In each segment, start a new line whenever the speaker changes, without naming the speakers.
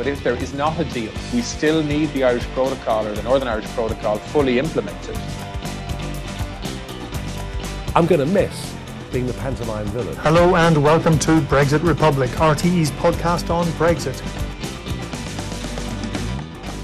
But if there is not a deal, we still need the Irish Protocol or the Northern Irish Protocol fully implemented.
I'm going to miss being the pantomime villain.
Hello and welcome to Brexit Republic, RTE's podcast on Brexit.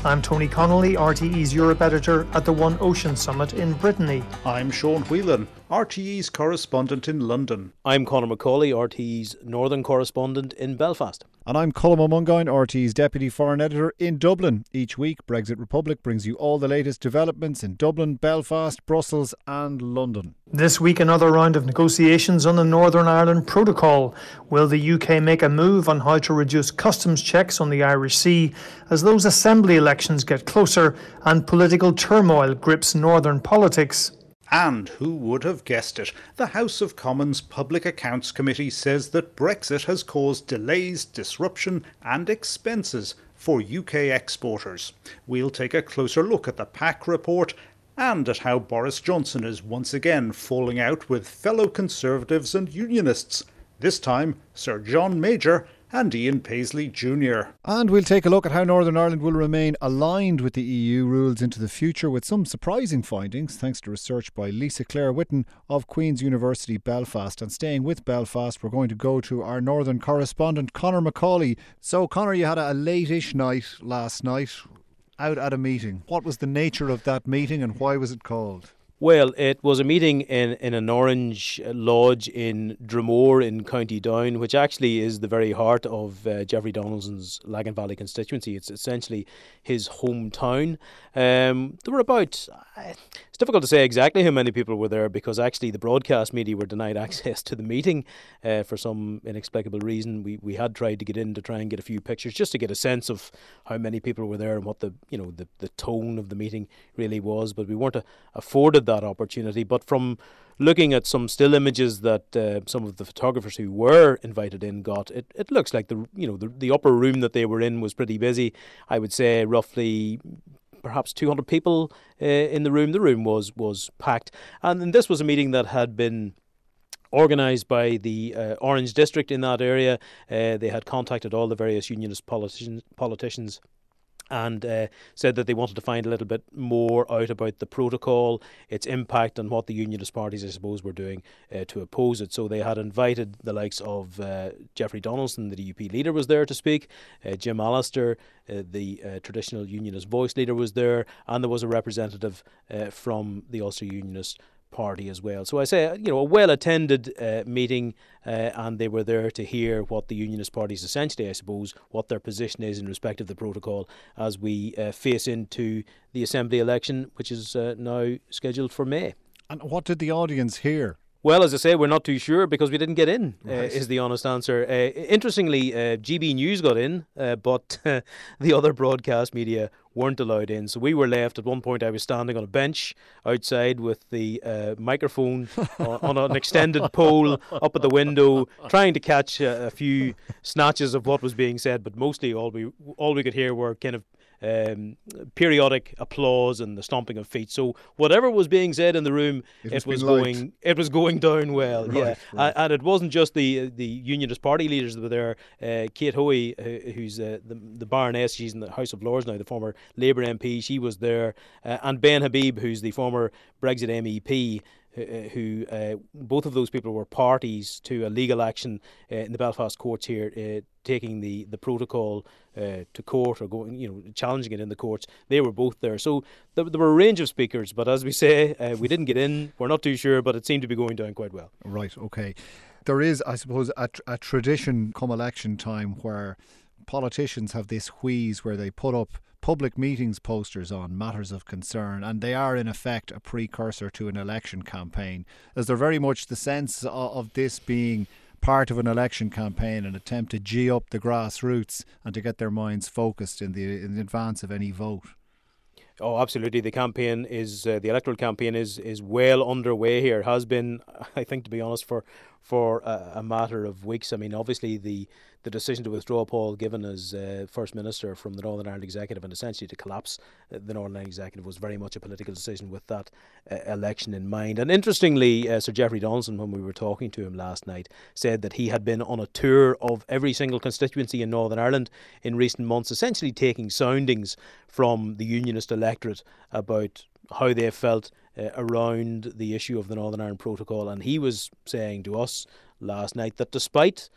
I'm Tony Connolly, RTE's Europe editor at the One Ocean Summit in Brittany.
I'm Sean Whelan, RTE's correspondent in London.
I'm Conor Macauley, RTE's Northern correspondent in Belfast.
And I'm Colm Ó Mongáin, RTE's Deputy Foreign Editor in Dublin. Each week, Brexit Republic brings you all the latest developments in Dublin, Belfast, Brussels, and London.
This week, another round of negotiations on the Northern Ireland Protocol. Will the UK make a move on how to reduce customs checks on the Irish Sea as those assembly elections get closer and political turmoil grips Northern politics?
And who would have guessed it? The House of Commons Public Accounts Committee says that Brexit has caused delays, disruption, and expenses for UK exporters. We'll take a closer look at the PAC report and at how Boris Johnson is once again falling out with fellow Conservatives and Unionists. This time, Sir John Major and Ian Paisley Jr.
And we'll take a look at how Northern Ireland will remain aligned with the EU rules into the future with some surprising findings thanks to research by Lisa Claire Whitten of Queen's University Belfast. And staying with Belfast, we're going to go to our Northern correspondent Conor Macauley. So, Conor, you had a late-ish night last night out at a meeting. What was the nature of that meeting and why was it called?
Well, it was a meeting in, in an orange lodge in Dromore in County Down, which actually is the very heart of uh, Jeffrey Donaldson's Lagan Valley constituency. It's essentially his hometown. Um, there were about, uh, it's difficult to say exactly how many people were there because actually the broadcast media were denied access to the meeting uh, for some inexplicable reason. We, we had tried to get in to try and get a few pictures just to get a sense of how many people were there and what the, you know, the, the tone of the meeting really was, but we weren't afforded that opportunity. But from looking at some still images that uh, some of the photographers who were invited in got, it, it looks like the you know the, the upper room that they were in was pretty busy. I would say roughly perhaps 200 people uh, in the room. The room was was packed, and this was a meeting that had been organised by the uh, Orange District in that area. Uh, they had contacted all the various unionist politicians, politicians and uh, said that they wanted to find a little bit more out about the protocol, its impact, and what the unionist parties, I suppose, were doing uh, to oppose it. So they had invited the likes of uh, Jeffrey Donaldson, the DUP leader, was there to speak. Uh, Jim Allister, uh, the uh, traditional unionist voice leader, was there, and there was a representative from the Ulster Unionist party as well. So I say, you know, a well attended uh, meeting, uh, and they were there to hear what the unionist Party is essentially, I suppose, what their position is in respect of the protocol as we uh, face into the assembly election, which is uh, now scheduled for May.
And what did the audience hear?
Well, as I say, we're not too sure because we didn't get in. Uh, right. Uh, is the honest answer. Uh, interestingly, uh, GB News got in, uh, but the other broadcast media weren't allowed in. So we were left. At one point, I was standing on a bench outside with the uh, microphone on, on, an extended pole up at the window, trying to catch a, a few snatches of what was being said. But mostly, all we all we could hear were kind of um, periodic applause and the stomping of feet. So whatever was being said in the room, it, it was going it was going down well. Right, yeah, right. and it wasn't just the the Unionist Party leaders that were there. Uh, Kate Hoey, uh, who's uh, the the Baroness, she's in the House of Lords now, the former Labour MP, she was there, uh, and Ben Habib, who's the former Brexit MEP who uh, both of those people were parties to a legal action uh, in the Belfast courts here, uh, taking the the protocol uh, to court or going, you know, challenging it in the courts. They were both there, so there, there were a range of speakers. But as we say, uh, we didn't get in. We're not too sure, but it seemed to be going down quite well.
Right. Okay. There is, I suppose, a, a tradition come election time where politicians have this wheeze where they put up public meetings posters on matters of concern, and they are in effect a precursor to an election campaign. Is there very much the sense of, of this being part of an election campaign, an attempt to gee up the grassroots and to get their minds focused in the in advance of any vote?
Oh, absolutely. The campaign is uh, the electoral campaign is is well underway here. Has been, I think, to be honest, for for a, a matter of weeks. I mean, obviously the the decision to withdraw Paul Givan as uh, First Minister from the Northern Ireland Executive and essentially to collapse uh, the Northern Ireland Executive was very much a political decision with that uh, election in mind. And interestingly, uh, Sir Jeffrey Donaldson, when we were talking to him last night, said that he had been on a tour of every single constituency in Northern Ireland in recent months, essentially taking soundings from the Unionist electorate about how they felt uh, around the issue of the Northern Ireland Protocol. And he was saying to us last night that despite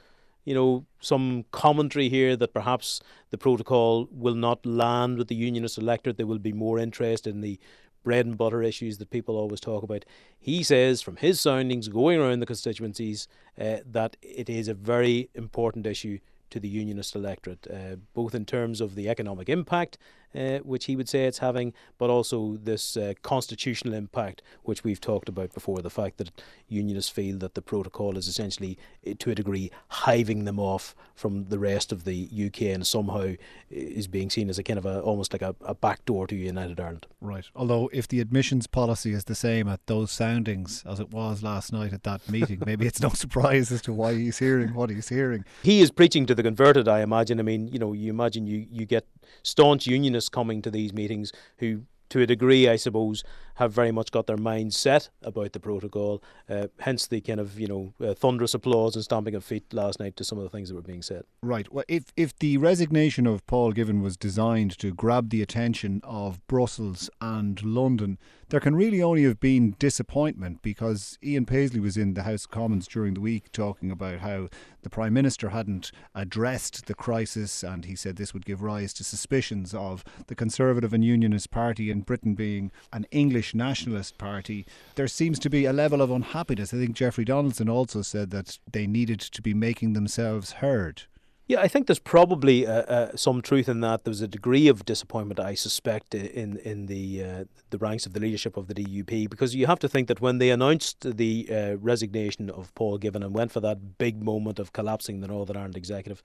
you know, some commentary here that perhaps the protocol will not land with the unionist electorate. They will be more interested in the bread and butter issues that people always talk about. He says, from his soundings going around the constituencies, uh, that it is a very important issue to the unionist electorate, uh, both in terms of the economic impact uh, which he would say it's having, but also this uh, constitutional impact, which we've talked about before. The fact that unionists feel that the protocol is essentially, eh, to a degree, hiving them off from the rest of the UK and somehow is being seen as a kind of a almost like a, a backdoor to United Ireland.
Right. Although, if the admissions policy is the same at those soundings as it was last night at that meeting, maybe it's no surprise as to why he's hearing what he's hearing.
He is preaching to the converted, I imagine. I mean, you know, you imagine you, you get staunch unionists coming to these meetings who to a degree, I suppose, have very much got their minds set about the protocol. Uh, hence the kind of you know uh, thunderous applause and stomping of feet last night to some of the things that were being said.
Right. Well, if if the resignation of Paul Givan was designed to grab the attention of Brussels and London, there can really only have been disappointment because Ian Paisley was in the House of Commons during the week talking about how the Prime Minister hadn't addressed the crisis, and he said this would give rise to suspicions of the Conservative and Unionist Party in Britain being an English nationalist party. There seems to be a level of unhappiness. I think Jeffrey Donaldson also said that they needed to be making themselves heard.
Yeah, I think there's probably uh, uh, some truth in that. There was a degree of disappointment, I suspect, in in the uh, the ranks of the leadership of the DUP, because you have to think that when they announced the uh, resignation of Paul Givan and went for that big moment of collapsing the Northern Ireland executive,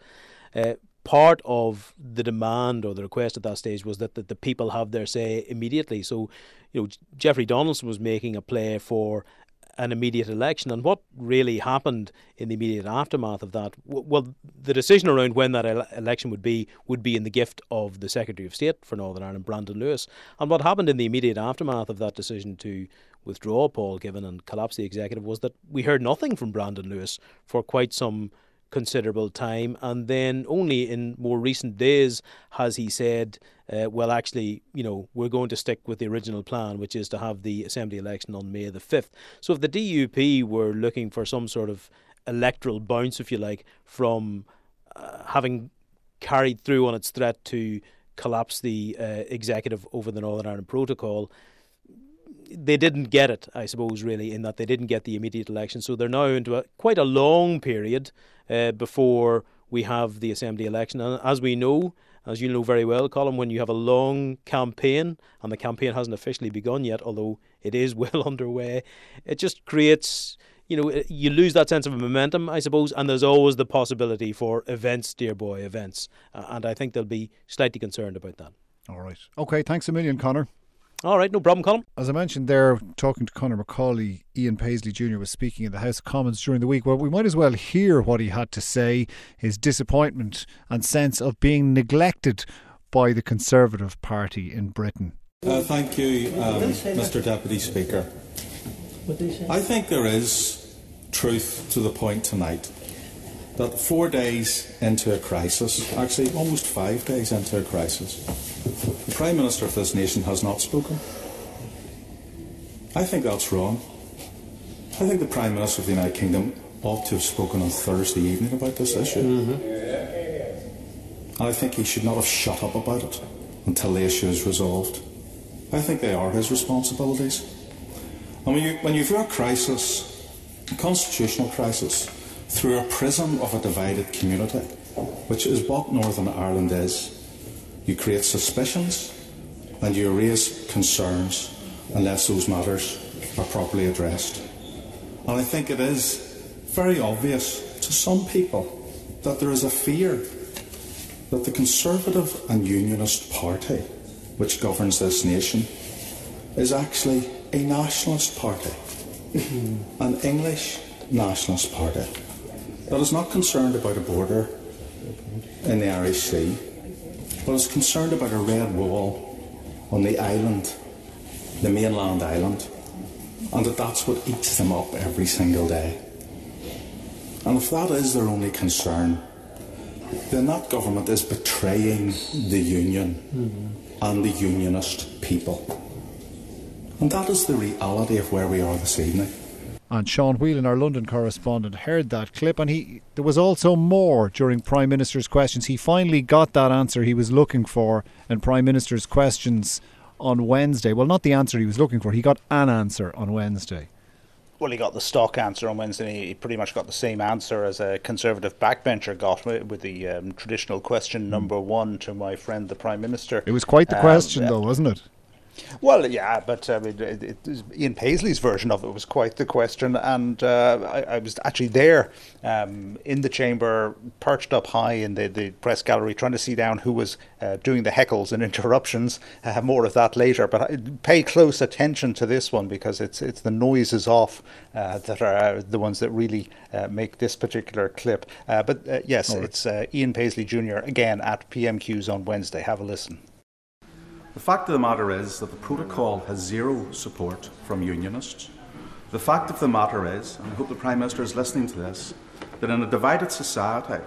uh, part of the demand or the request at that stage was that, the people have their say immediately. So, you know, Jeffrey Donaldson was making a play for an immediate election. And what really happened in the immediate aftermath of that? Well, the decision around when that ele- election would be would be in the gift of the Secretary of State for Northern Ireland, Brandon Lewis. And what happened in the immediate aftermath of that decision to withdraw Paul Givan and collapse the executive was that we heard nothing from Brandon Lewis for quite some considerable time. And then only in more recent days has he said, uh, well, actually, you know, we're going to stick with the original plan, which is to have the Assembly election on May the 5th. So if the DUP were looking for some sort of electoral bounce, if you like, from uh, having carried through on its threat to collapse the uh, executive over the Northern Ireland Protocol, they didn't get it, I suppose, really, in that they didn't get the immediate election. So they're now into a, quite a long period uh, before we have the assembly election. And as we know, as you know very well, Colm, when you have a long campaign and the campaign hasn't officially begun yet, although it is well underway, it just creates. You know, you lose that sense of momentum, I suppose, and there's always the possibility for events, dear boy, events. And I think they'll be slightly concerned about that.
All right. Okay, thanks a million, Conor.
All right, no problem, Colm.
As I mentioned there, talking to Conor Macauley, Ian Paisley Jr. was speaking in the House of Commons during the week. Well, we might as well hear what he had to say, his disappointment and sense of being neglected by the Conservative Party in Britain.
Uh, thank you, um, Mr. Deputy Speaker. I think there is truth to the point tonight that four days into a crisis, actually almost five days into a crisis, the Prime Minister of this nation has not spoken. I think that's wrong. I think the Prime Minister of the United Kingdom ought to have spoken on Thursday evening about this issue. Mm-hmm. I think he should not have shut up about it until the issue is resolved. I think they are his responsibilities. And when you, when you view a crisis, a constitutional crisis, through a prism of a divided community, which is what Northern Ireland is. You create suspicions and you raise concerns unless those matters are properly addressed. And I think it is very obvious to some people that there is a fear that the Conservative and Unionist Party
which governs this nation, is actually a nationalist party, an English nationalist party that is not concerned about a border in the Irish Sea, but is concerned about a red wall on the island, the mainland island, and that that's what eats them up every single day. And if that is their only concern, then that government is betraying the union mm-hmm. and the unionist people. And that is the reality of where we are this evening.
And Sean Whelan, our London correspondent, heard that clip, and he there was also more during Prime Minister's questions. He finally got that answer he was looking for in Prime Minister's questions on Wednesday. Well, not the answer he was looking for. He got an answer on Wednesday.
Well, he got the stock answer on Wednesday. He pretty much got the same answer as a Conservative backbencher got with the um, traditional question number one to my friend, the Prime Minister.
It was quite the um, question, though, wasn't it?
Well, yeah, but I mean, it, it, Ian Paisley's version of it was quite the question, and uh, I, I, was actually there um, in the chamber, perched up high in the, the press gallery, trying to see down who was uh, doing the heckles and interruptions. Uh, more of that later, but I, pay close attention to this one because it's it's the noises off uh, that are the ones that really uh, make this particular clip. Uh, but yes, right. it's Ian Paisley Jr. again at PMQs on Wednesday. Have a listen.
The fact of the matter is that the protocol has zero support from unionists. The fact of the matter is, and I hope the Prime Minister is listening to this, that in a divided society,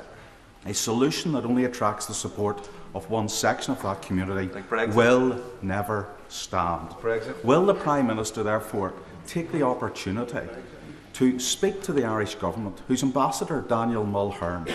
a solution that only attracts the support of one section of that community like will never stand. Brexit. Will the Prime Minister therefore take the opportunity to speak to the Irish government, whose ambassador Daniel Mulhern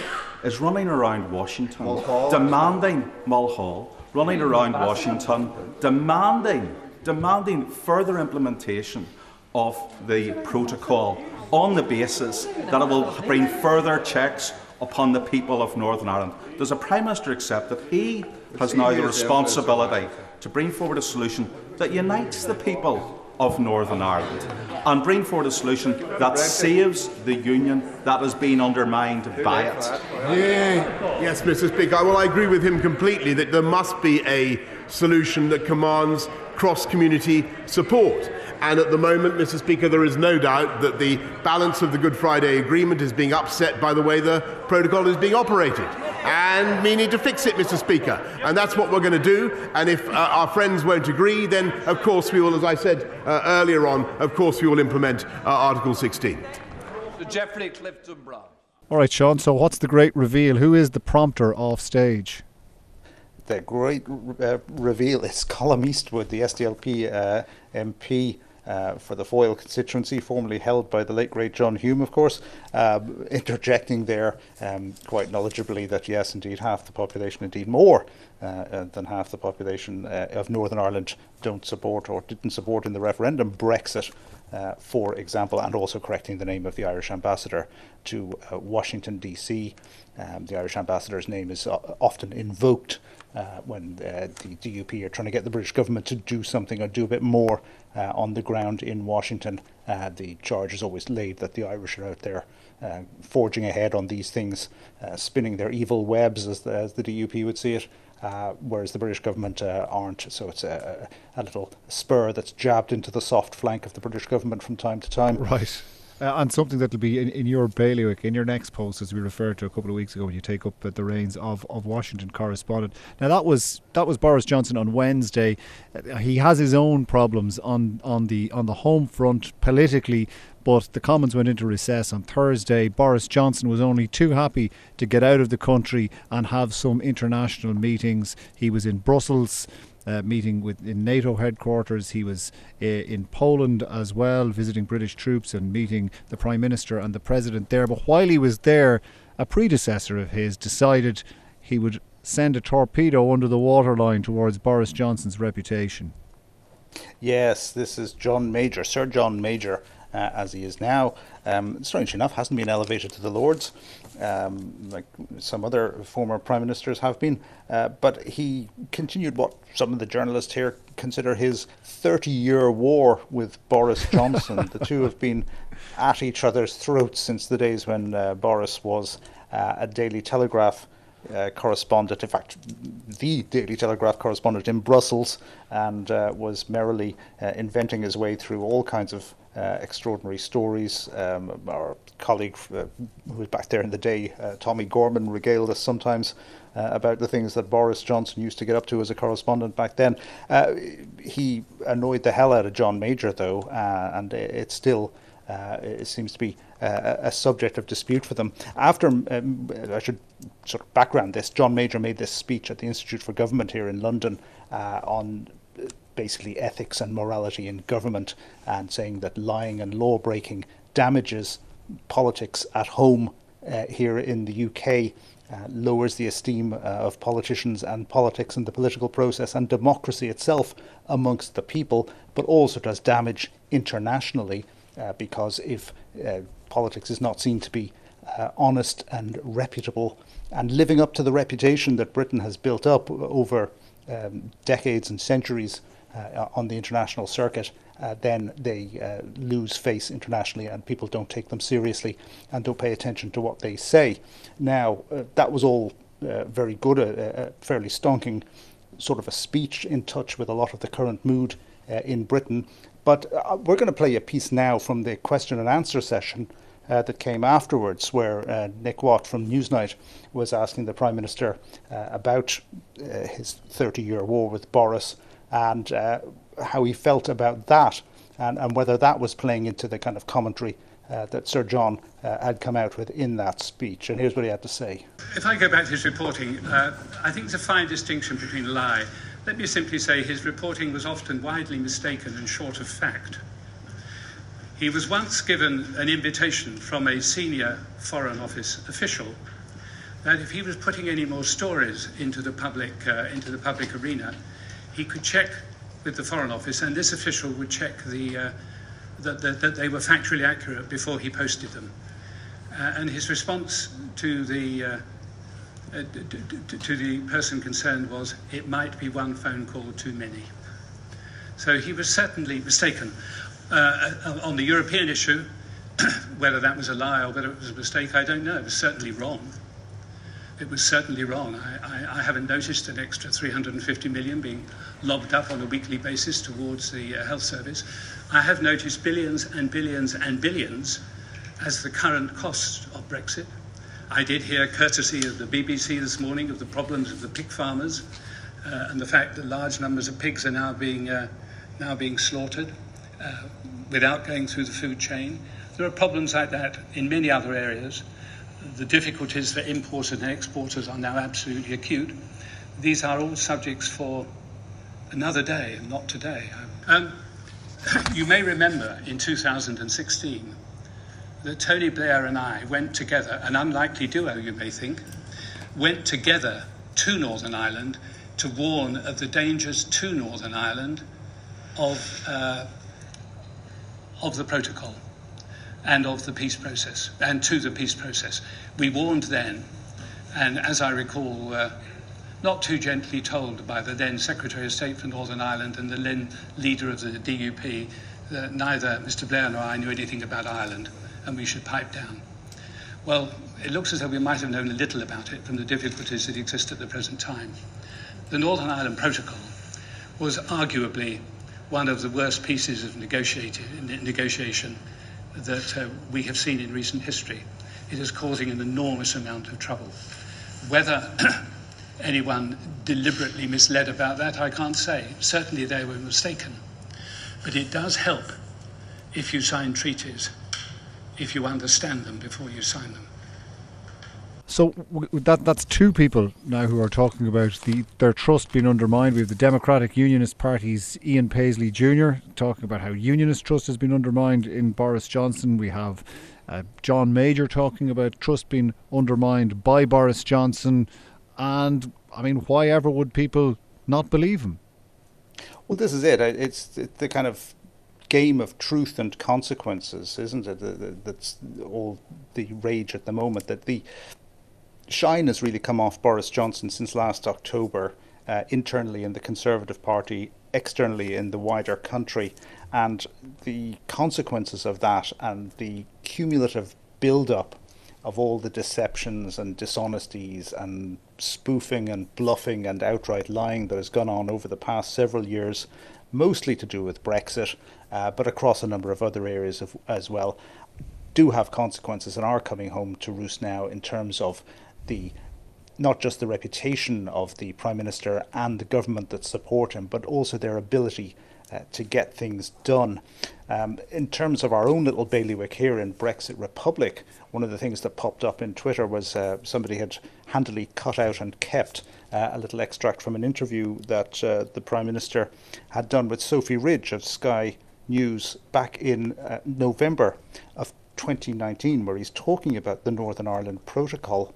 is running around Washington Mulhall. demanding Mulhall running around Washington demanding, demanding further implementation of the protocol on the basis that it will bring further checks upon the people of Northern Ireland. Does the Prime Minister accept that he has now the responsibility to bring forward a solution that unites the people of Northern Ireland and bring forward a solution that saves the union that has been undermined by it.
Yeah. Yes, Mr. Speaker. Well, I agree with him completely that there must be a solution that commands cross community support. And at the moment, Mr. Speaker, there is no doubt that the balance of the Good Friday Agreement is being upset by the way the protocol is being operated. And we need to fix it, Mr. Speaker. And that's what we're going to do. And if uh, our friends won't agree, then of course we will, as I said uh, earlier on, of course we will implement uh, Article 16.
Sir Geoffrey Clifton Brown. All right, Sean. So, what's the great reveal? Who is the prompter off stage?
The great uh, reveal is Colm Eastwood, the SDLP uh, MP uh, for the Foyle constituency, formerly held by the late great John Hume, of course, um, interjecting there um, quite knowledgeably that yes, indeed, half the population, indeed more uh, uh, than half the population uh, of Northern Ireland, don't support or didn't support in the referendum Brexit. Uh, for example, and also correcting the name of the Irish ambassador to Washington, D.C. Um, the Irish ambassador's name is often invoked uh, when uh, the DUP are trying to get the British government to do something or do a bit more uh, on the ground in Washington. Uh, the charge is always laid that the Irish are out there uh, forging ahead on these things, uh, spinning their evil webs, as the, as the DUP would see it. whereas the British government aren't, so it's a, a little spur that's jabbed into the soft flank of the British government from time to time.
Right uh, and something that'll be in, in, your bailiwick, in your next post, as we referred to a couple of weeks ago when you take up the reins of, of Washington correspondent. Now that was that was Boris Johnson on Wednesday. Uh, he has his own problems on on the on the home front politically. But the Commons went into recess on Thursday. Boris Johnson was only too happy to get out of the country and have some international meetings. He was in Brussels uh, meeting with in NATO headquarters. He was uh, in Poland as well, visiting British troops and meeting the Prime Minister and the President there. But while he was there, a predecessor of his decided he would send a torpedo under the waterline towards Boris Johnson's reputation.
Yes, this is John Major, Sir John Major, uh, as he is now. Um, strange enough, hasn't been elevated to the Lords um, like some other former prime ministers have been. Uh, but he continued what some of the journalists here consider his 30 year war with Boris Johnson. the two have been at each other's throats since the days when uh, Boris was uh, a Daily Telegraph uh, correspondent, in fact, the Daily Telegraph correspondent in Brussels, and uh, was merrily uh, inventing his way through all kinds of uh, extraordinary stories. Um, our colleague uh, who was back there in the day, uh, Tommy Gorman, regaled us sometimes uh, about the things that Boris Johnson used to get up to as a correspondent back then. Uh, he annoyed the hell out of John Major, though, uh, and it still it seems to be a subject of dispute for them. After, um, I should sort of background this, John Major made this speech at the Institute for Government here in London on basically ethics and morality in government and saying that lying and law breaking damages politics at home uh, here in the UK, uh, lowers the esteem uh, of politicians and politics and the political process and democracy itself amongst the people, but also does damage internationally uh, because if uh, politics is not seen to be uh, honest and reputable and living up to the reputation that Britain has built up over um, decades and centuries uh, on the international circuit, uh, then they uh, lose face internationally and people don't take them seriously and don't pay attention to what they say. Now, uh, that was all uh, very good, a, a, fairly stonking sort of a speech in touch with a lot of the current mood uh, in Britain. But we're going to play a piece now from the question and answer session. Uh, that came afterwards, where uh, Nick Watt from Newsnight was asking the Prime Minister uh, about his 30 year war with Boris and uh, how he felt about that and, and whether that was playing into the kind of commentary uh, that Sir John uh, had come out with in that speech. And here's what he had to say.
If I go back to his reporting, uh, I think it's a fine distinction between lie. Let me simply say his reporting was often widely mistaken and short of fact. He was once given an invitation from a senior Foreign Office official that if he was putting any more stories into the public, uh, into the public arena, he could check with the Foreign Office, and this official would check the, uh, that, that, that, they were factually accurate before he posted them. Uh, and his response to the, uh, uh to, to the person concerned was, it might be one phone call too many. So he was certainly mistaken. Uh, uh, on the European issue, whether that was a lie or whether it was a mistake, I don't know. It was certainly wrong it was certainly wrong. I, I, I, haven't noticed an extra 350 million being lobbed up on a weekly basis towards the uh, health service. I have noticed billions and billions and billions as the current cost of Brexit. I did hear, courtesy of the BBC this morning, of the problems of the pig farmers uh, and the fact that large numbers of pigs are now being, uh, now being slaughtered uh, without going through the food chain. There are problems like that in many other areas the difficulties for importers and exporters are now absolutely acute. These are all subjects for another day and not today. Um, you may remember in 2016 that Tony Blair and I went together, an unlikely duo, you may think, went together to Northern Ireland to warn of the dangers to Northern Ireland of, uh, of the protocol and of the peace process, and to the peace process. We warned then, and as I recall, uh, not too gently told by the then Secretary of State for Northern Ireland and the then leader of the DUP that neither Mr. Blair nor I knew anything about Ireland and we should pipe down. Well, it looks as though we might have known a little about it from the difficulties that exist at the present time. The Northern Ireland Protocol was arguably one of the worst pieces of negotiation that uh, we have seen in recent history. It is causing an enormous amount of trouble. Whether anyone deliberately misled about that, I can't say. Certainly they were mistaken. But it does help if you sign treaties, if you understand them before you sign them.
So w- that that's two people now who are talking about the their trust being undermined. We have the Democratic Unionist Party's Ian Paisley Jr. talking about how Unionist trust has been undermined in Boris Johnson. We have uh, John Major talking about trust being undermined by Boris Johnson. And I mean, why ever would people not believe him?
Well, this is it. It's the kind of game of truth and consequences, isn't it? That's all the rage at the moment. That the shine has really come off Boris Johnson since last October, uh, internally in the Conservative Party, externally in the wider country, and the consequences of that and the cumulative build up of all the deceptions and dishonesties and spoofing and bluffing and outright lying that has gone on over the past several years, mostly to do with Brexit, uh, but across a number of other areas of, as well, do have consequences and are coming home to roost now in terms of the not just the reputation of the Prime Minister and the government that support him, but also their ability uh, to get things done. Um, in terms of our own little bailiwick here in Brexit Republic, one of the things that popped up in Twitter was uh, somebody had handily cut out and kept uh, a little extract from an interview that uh, the Prime Minister had done with Sophy Ridge of Sky News back in uh, November of 2019, where he's talking about the Northern Ireland Protocol.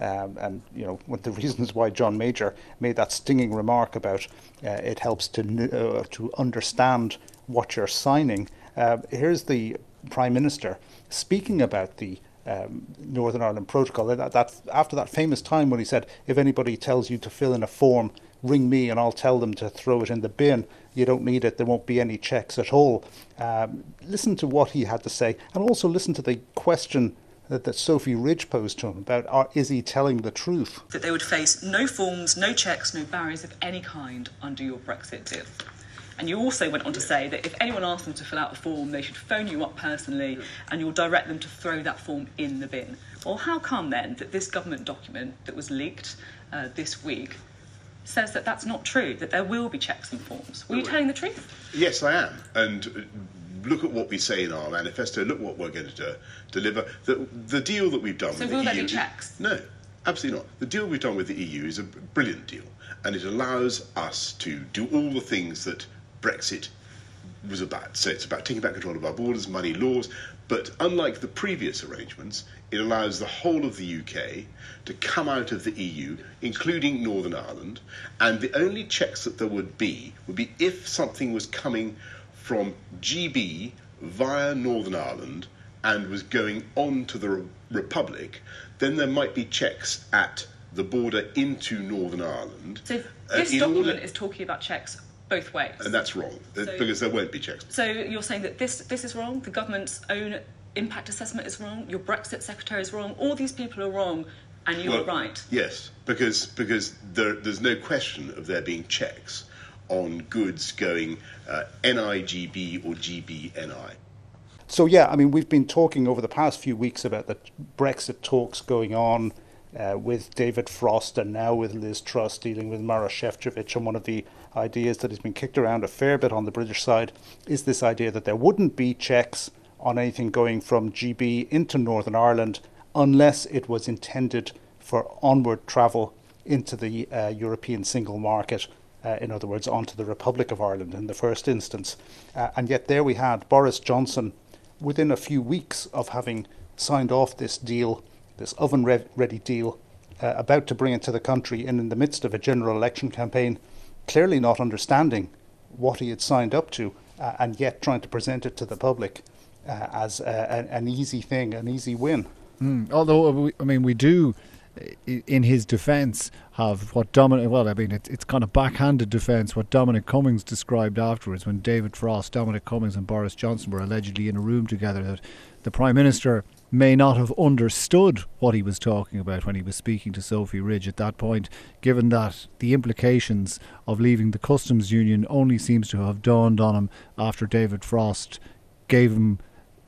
Um, and you know one of the reasons why John Major made that stinging remark about uh, it helps to uh, to understand what you're signing. Uh, here's the Prime Minister speaking about the um, Northern Ireland Protocol. That, that, after that famous time when he said, "If anybody tells you to fill in a form, ring me and I'll tell them to throw it in the bin. You don't need it. There won't be any checks at all." Um, listen to what he had to say, and also listen to the question that, that Sophy Ridge posed to him about are, is he telling the truth?
That they would face no forms, no checks, no barriers of any kind under your Brexit deal. And you also went on to say that if anyone asked them to fill out a form, they should phone you up personally and you'll direct them to throw that form in the bin. Well, how come then that this government document that was leaked uh, this week says that that's not true, that there will be checks and forms? Were you telling the truth?
Yes, I am. And uh, look at what we say in our manifesto, look what we're going to do, deliver. The, the deal that we've done
so
with
will
the
there
EU.
be checks?
No, absolutely not. The deal we've done with the EU is a brilliant deal, and it allows us to do all the things that Brexit was about. So it's about taking back control of our borders, money laws, but unlike the previous arrangements, it allows the whole of the UK to come out of the EU, including Northern Ireland, and the only checks that there would be would be if something was coming from GB via Northern Ireland and was going on to the Republic, then there might be checks at the border into Northern Ireland.
So
uh,
this
in
document
order-
is talking about checks both ways.
and that's wrong
So-
because there won't be checks.
So you're saying that this this is wrong, the government's own impact assessment is wrong, your Brexit secretary is wrong, all these people are wrong, and you're
Well,
right.
Yes, because because there, there's no question of there being checks on goods going uh, NIGB or GBNI.
So yeah, I mean, we've been talking over the past few weeks about the Brexit talks going on uh, with David Frost and now with Liz Truss dealing with Maroš Šefčovič. And one of the ideas that has been kicked around a fair bit on the British side is this idea that there wouldn't be checks on anything going from GB into Northern Ireland unless it was intended for onward travel into the uh, European single market. Uh, in other words, onto the Republic of Ireland in the first instance. Uh, and yet, there we had Boris Johnson within a few weeks of having signed off this deal, this oven re- ready deal, uh, about to bring it to the country and in the midst of a general election campaign, clearly not understanding what he had signed up to uh, and yet trying to present it to the public uh, as a, an, an easy thing, an easy win.
Mm, although, uh, I mean, we do, in his defence, have what Dominic, well, I mean, it, it's kind of backhanded defence, what Dominic Cummings described afterwards when David Frost, Dominic Cummings, and Boris Johnson were allegedly in a room together, that the Prime Minister may not have understood what he was talking about when he was speaking to Sophie Ridge at that point, given that the implications of leaving the customs union only seems to have dawned on him after David Frost gave him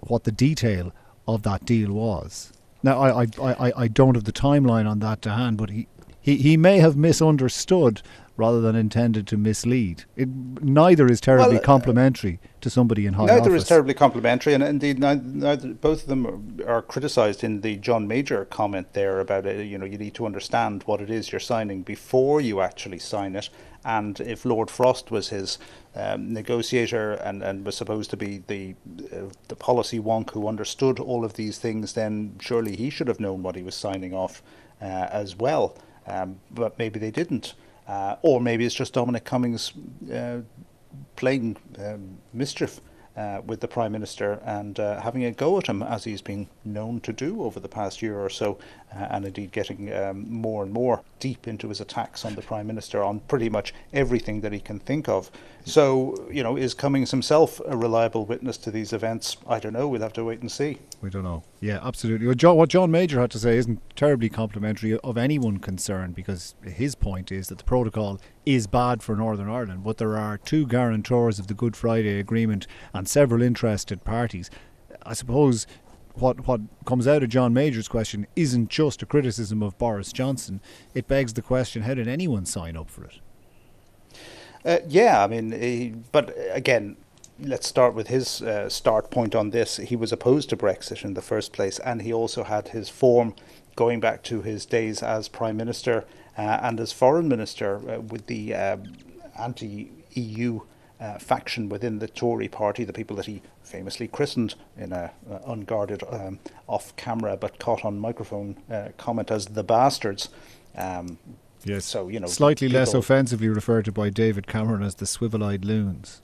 what the detail of that deal was. Now, I, I, I, I don't have the timeline on that to hand, but he, he, he may have misunderstood rather than intended to mislead. It, neither is terribly
Well, uh,
complimentary to somebody in high
neither
office.
is terribly complimentary, and indeed, neither, neither, both of them are, are criticised in the John Major comment there about it. You know, you need to understand what it is you're signing before you actually sign it. And if Lord Frost was his um, negotiator and, and was supposed to be the uh, the policy wonk who understood all of these things, then surely he should have known what he was signing off uh, as well. Um, but maybe they didn't, uh, or maybe it's just Dominic Cummings uh, playing um, mischief uh, with the Prime Minister and uh, having a go at him, as he's been known to do over the past year or so, and indeed getting um, more and more deep into his attacks on the Prime Minister on pretty much everything that he can think of. So, you know, is Cummings himself a reliable witness to these events? I don't know. We'll have to wait and see.
We don't know. Yeah, absolutely. What John, what John Major had to say isn't terribly complimentary of anyone concerned because his point is that the protocol is bad for Northern Ireland, but there are two guarantors of the Good Friday Agreement and several interested parties. I suppose what what comes out of John Major's question isn't just a criticism of Boris Johnson. It begs the question: How did anyone sign up for it?
Uh, yeah, I mean, he, but again, let's start with his uh, start point on this. He was opposed to Brexit in the first place, and he also had his form going back to his days as prime minister uh, and as foreign minister uh, with the um, anti-EU. Uh, faction within the Tory party, the people that he famously christened in a uh, unguarded, um, off-camera but caught on microphone uh, comment as the bastards. Um,
yes.
So you know,
slightly less offensively referred to by David Cameron as the swivel-eyed loons.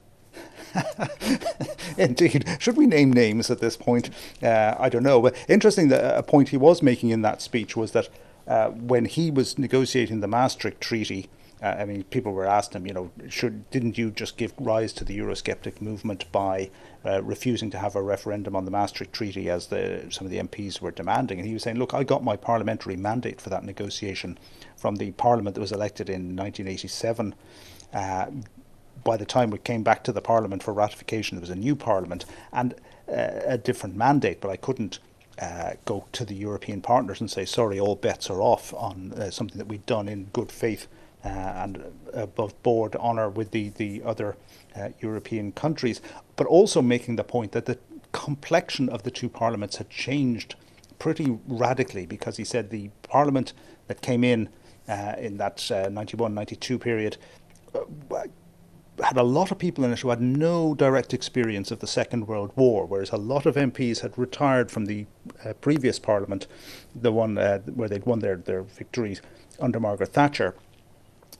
Indeed. Should we name names at this point? Uh, I don't know. But interesting, that a point he was making in that speech was that uh, when he was negotiating the Maastricht Treaty, uh, I mean, people were asking him, you know, should didn't you just give rise to the Eurosceptic movement by uh, refusing to have a referendum on the Maastricht Treaty as the, some of the MPs were demanding? And he was saying, look, I got my parliamentary mandate for that negotiation from the parliament that was elected in 1987. Uh, by the time we came back to the parliament for ratification, there was a new parliament and uh, a different mandate, but I couldn't. Uh, go to the European partners and say, sorry, all bets are off on uh, something that we'd done in good faith and above board honour with the, the other uh, European countries, but also making the point that the complexion of the two parliaments had changed pretty radically because he said the parliament that came in uh, in that 91 92 period had a lot of people in it who had no direct experience of the Second World War, whereas a lot of MPs had retired from the uh, previous Parliament, the one uh, where they'd won their, their victories under Margaret Thatcher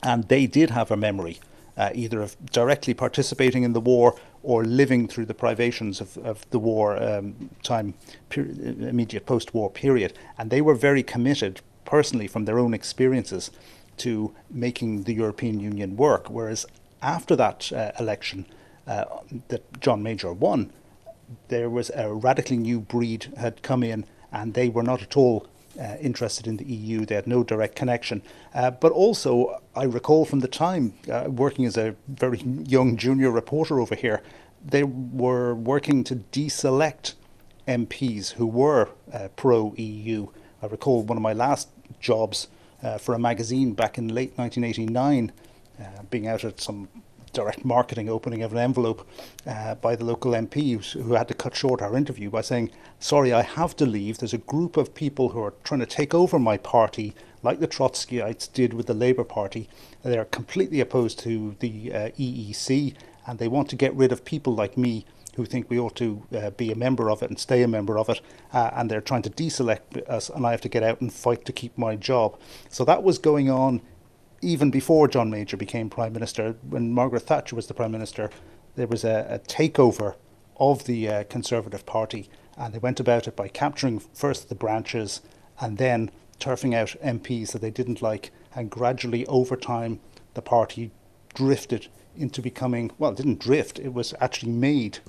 and they did have a memory uh, either of directly participating in the war or living through the privations of, of the war um, time, per- immediate post war period. And they were very committed, personally, from their own experiences, to making the European Union work. Whereas after that uh, election uh, that John Major won, there was a radically new breed had come in, and they were not at all uh, interested in the EU. They had no direct connection. Uh, but also, I recall from the time uh, working as a very young junior reporter over here, they were working to deselect MPs who were uh, pro EU. I recall one of my last jobs uh, for a magazine back in late 1989, uh, being out at some direct marketing opening of an envelope uh, by the local MP who had to cut short our interview by saying, Sorry, I have to leave. There's a group of people who are trying to take over my party, like the Trotskyites did with the Labour Party. They're completely opposed to the uh, EEC and they want to get rid of people like me who think we ought to uh, be a member of it and stay a member of it, uh, and they're trying to deselect us, and I have to get out and fight to keep my job. So that was going on even before John Major became Prime Minister, when Margaret Thatcher was the Prime Minister, there was a, a takeover of the uh, Conservative Party, and they went about it by capturing first the branches and then turfing out MPs that they didn't like, and gradually over time the party drifted into becoming well, it didn't drift, it was actually made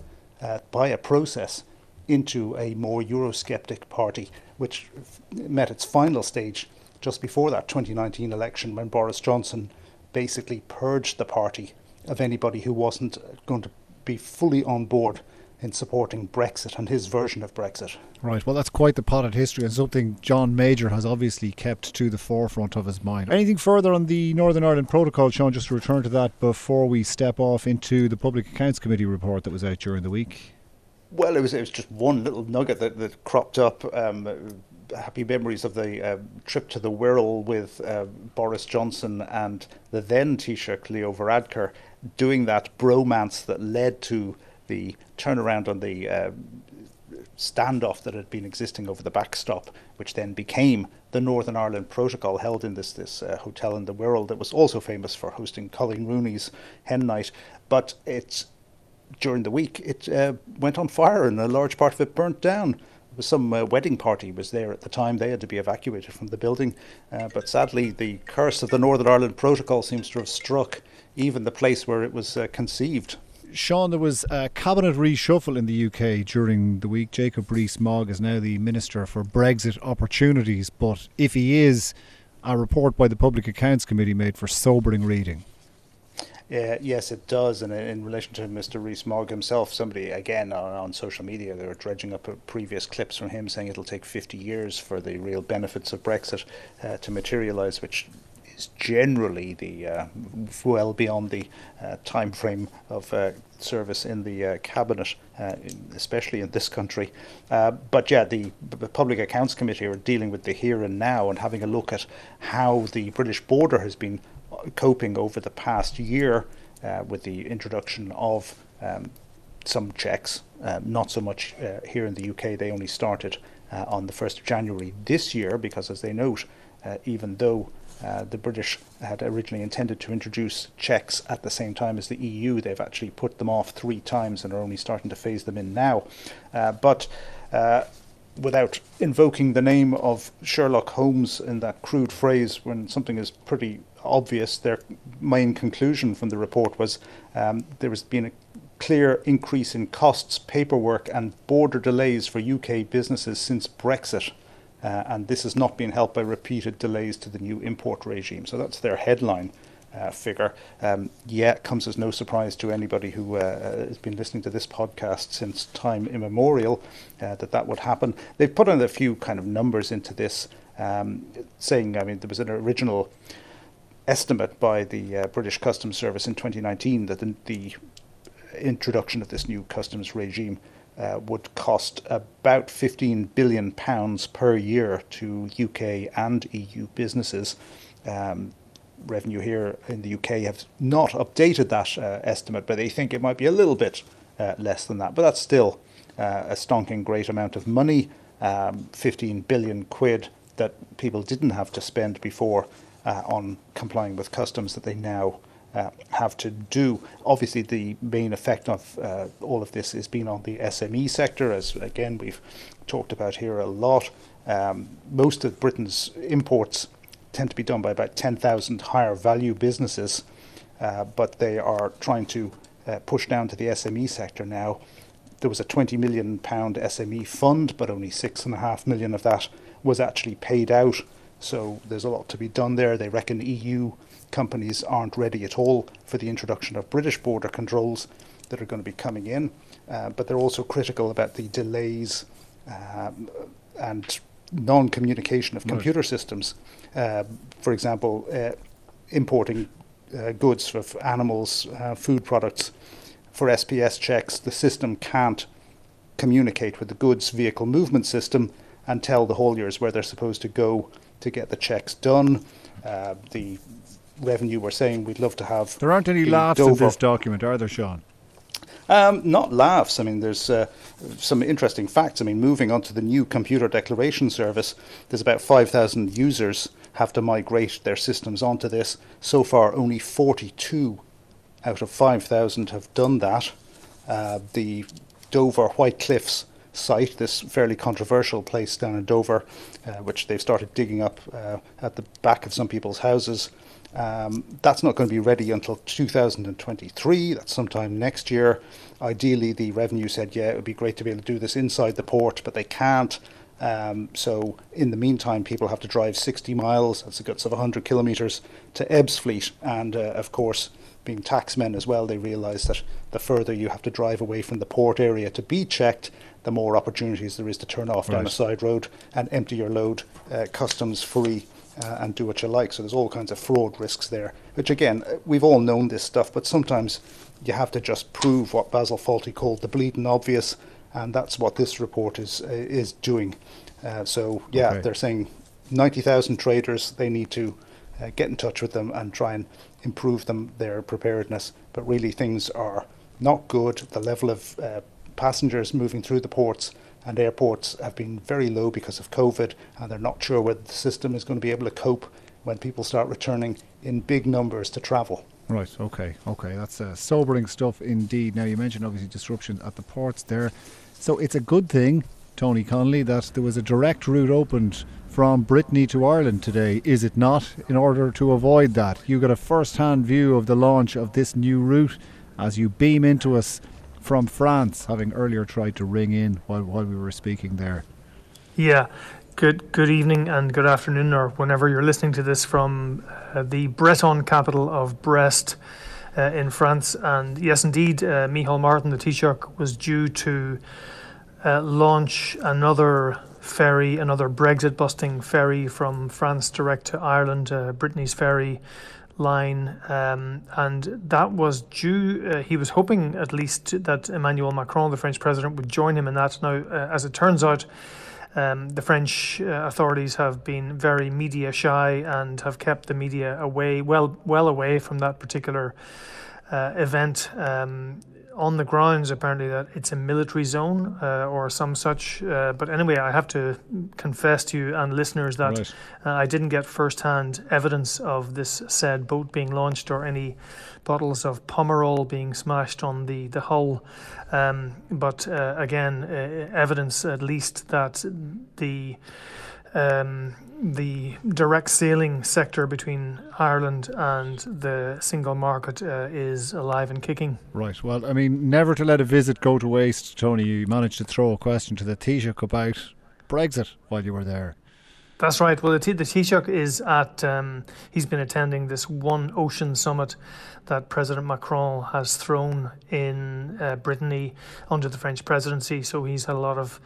uh, by a process into a more Eurosceptic party, which met its final stage just before that 2019 election when Boris Johnson basically purged the party of anybody who wasn't going to be fully on board in supporting Brexit and his version of Brexit.
Right, well, that's quite the potted history and something John Major has obviously kept to the forefront of his mind. Anything further on the Northern Ireland Protocol, Sean, just to return to that before we step off into the Public Accounts Committee report that was out during the week?
Well, it was it was just one little nugget that, that cropped up um, happy memories of the uh, trip to the Wirral with uh, Boris Johnson and the then Taoiseach Leo Varadkar doing that bromance that led to the turnaround on the uh, standoff that had been existing over the backstop, which then became the Northern Ireland Protocol held in this this uh, hotel in the Wirral that was also famous for hosting Coleen Rooney's hen night. But it's during the week, it uh, went on fire and a large part of it burnt down. Some uh, wedding party was there at the time. They had to be evacuated from the building, uh, but sadly, the curse of the Northern Ireland Protocol seems to have struck even the place where it was uh, conceived.
Sean, there was a cabinet reshuffle in the UK during the week. Jacob Rees-Mogg is now the Minister for Brexit Opportunities, but if he is, a report by the Public Accounts Committee made for sobering reading.
Uh, yes, it does. And in relation to Mr. Rees-Mogg himself, somebody again on, on, social media they were dredging up previous clips from him saying it'll take 50 years for the real benefits of Brexit uh, to materialise, which is generally the uh, well beyond the uh, time frame of uh, service in the uh, cabinet, uh, especially in this country. Uh, but yeah, the, the, Public Accounts Committee are dealing with the here and now and having a look at how the British border has been coping over the past year with the introduction of um, some checks. not so much here in the UK. They only started on the 1st of January this year because, as they note, even though uh, the British had originally intended to introduce checks at the same time as the EU. They've actually put them off three times and are only starting to phase them in now. Uh, but uh, without invoking the name of Sherlock Holmes in that crude phrase, when something is pretty obvious, their main conclusion from the report was um, there has been a clear increase in costs, paperwork, and border delays for UK businesses since Brexit. Uh, and this has not been helped by repeated delays to the new import regime. So that's their headline uh, figure. Um, yeah, it comes as no surprise to anybody who uh, has been listening to this podcast since time immemorial uh, that that would happen. They've put in a few kind of numbers into this, um, saying, I mean, there was an original estimate by the uh, British Customs Service in 2019 that the, the introduction of this new customs regime uh, would cost about 15 billion pounds per year to UK and EU businesses. Um, revenue here in the UK have not updated that uh, estimate, but they think it might be a little bit uh, less than that. But that's still uh, a stonking great amount of money, um, 15 billion quid that people didn't have to spend before uh, on complying with customs that they now uh, have to do. Obviously, the main effect of uh, all of this has been on the SME sector, as again we've talked about here a lot. Um, most of Britain's imports tend to be done by about 10,000 higher value businesses, uh, but they are trying to uh, push down to the SME sector now. There was a 20 million pound SME fund, but only six and a half million of that was actually paid out. So there's a lot to be done there. They reckon EU companies aren't ready at all for the introduction of British border controls that are going to be coming in, uh, but they're also critical about the delays um, and non communication of computer right. systems. Uh, for example, uh, importing uh, goods for animals, uh, food products for SPS checks, the system can't communicate with the goods vehicle movement system and tell the hauliers where they're supposed to go to get the checks done. Uh, the revenue we're saying we'd love to have.
There aren't any laughs Dover. in this document, are there, Sean?
Um, not laughs. I mean, there's uh, some interesting facts. I mean, moving on to the new computer declaration service, there's about 5,000 users have to migrate their systems onto this. So far, only 42 out of 5,000 have done that. Uh, the Dover White Cliffs site, this fairly controversial place down in Dover, uh, which they've started digging up uh, at the back of some people's houses. Um, that's not going to be ready until 2023. That's sometime next year. Ideally, the revenue said, yeah, it would be great to be able to do this inside the port, but they can't. Um, so, in the meantime, people have to drive 60 miles, that's the guts of 100 kilometres, to Ebbsfleet. And uh, of course, being taxmen as well, they realise that the further you have to drive away from the port area to be checked, the more opportunities there is to turn off right. down a side road and empty your load uh, customs free uh, and do what you like. So there's all kinds of fraud risks there, which again, uh, we've all known this stuff, but sometimes you have to just prove what Basil Fawlty called the bleeding obvious, and that's what this report is uh, is doing. Uh, so yeah, okay. they're saying 90,000 traders, they need to uh, get in touch with them and try and improve them their preparedness. But really, things are not good. The level of uh, passengers moving through the ports and airports have been very low because of COVID, and they're not sure whether the system is going to be able to cope when people start returning in big numbers to travel.
Right. Okay. Okay. That's uh, sobering stuff indeed. Now you mentioned obviously disruption at the ports there, so it's a good thing, Tony Connolly, that there was a direct route opened from Brittany to Ireland today, is it not? In order to avoid that, you got a first-hand view of the launch of this new route as you beam into us from France, having earlier tried to ring in while while we were speaking there.
Yeah. Good, good evening and good afternoon, or whenever you're listening to this from uh, the Breton capital of Brest uh, in France. And yes, indeed, uh, Micheál Martin, the Taoiseach, was due to uh, launch another ferry, another Brexit busting ferry from France direct to Ireland, uh, Brittany Ferries line. Um, and that was due, uh, he was hoping at least that Emmanuel Macron, the French president, would join him in that. Now, as it turns out, um, the French uh, authorities have been very media shy and have kept the media away, well, well away from that particular uh, event. Um, on the grounds, apparently, that it's a military zone uh, or some such. Uh, but anyway, I have to confess to you and listeners that right. uh, I didn't get first hand evidence of this said boat being launched or any bottles of Pomerol being smashed on the, the hull. Um, but uh, again, uh, evidence at least that the um, the direct sailing sector between Ireland and the single market uh, is alive and kicking.
Right. Well, I mean, never to let a visit go to waste, Tony. You managed to throw a question to the Taoiseach about Brexit while you were there.
That's right. Well, the, T- the Taoiseach is at, um, he's been attending this One Ocean Summit that President Macron has thrown in uh, Brittany under the French presidency. So he's had a lot of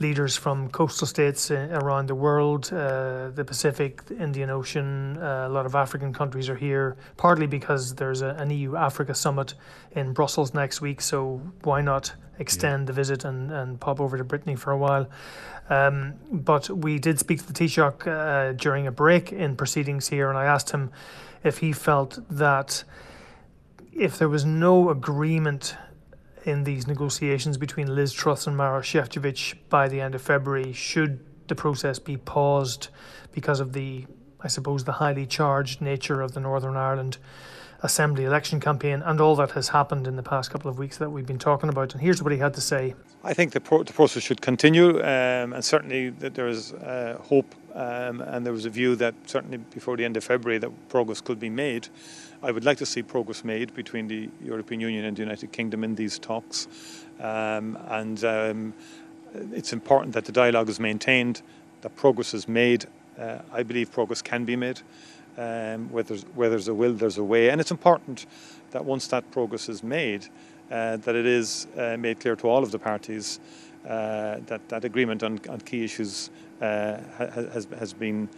leaders from coastal states uh, around the world, uh, the Pacific, the Indian Ocean. Uh, a lot of African countries are here, partly because there's a, an EU Africa summit in Brussels next week. So why not extend yeah. the visit and, and pop over to Brittany for a while? Um, but we did speak to the Taoiseach uh, during a break in proceedings here, and I asked him if he felt that if there was no agreement in these negotiations between Liz Truss and Maroš Šefčovič by the end of February, should the process be paused because of the, I suppose, the highly charged nature of the Northern Ireland Assembly election campaign and all that has happened in the past couple of weeks that we've been talking about. And here's what he had to say.
I think the, pro- the process should continue, um, and certainly that there is uh, hope, um, and there was a view that certainly before the end of February that progress could be made. I would like to see progress made between the European Union and the United Kingdom in these talks, um, and um, it's important that the dialogue is maintained, that progress is made. Uh, I believe progress can be made. Um, where, there's, where there's a will, there's a way. And it's important that once that progress is made, uh, that it is uh, made clear to all of the parties uh, that that agreement on, on key issues uh, has, has been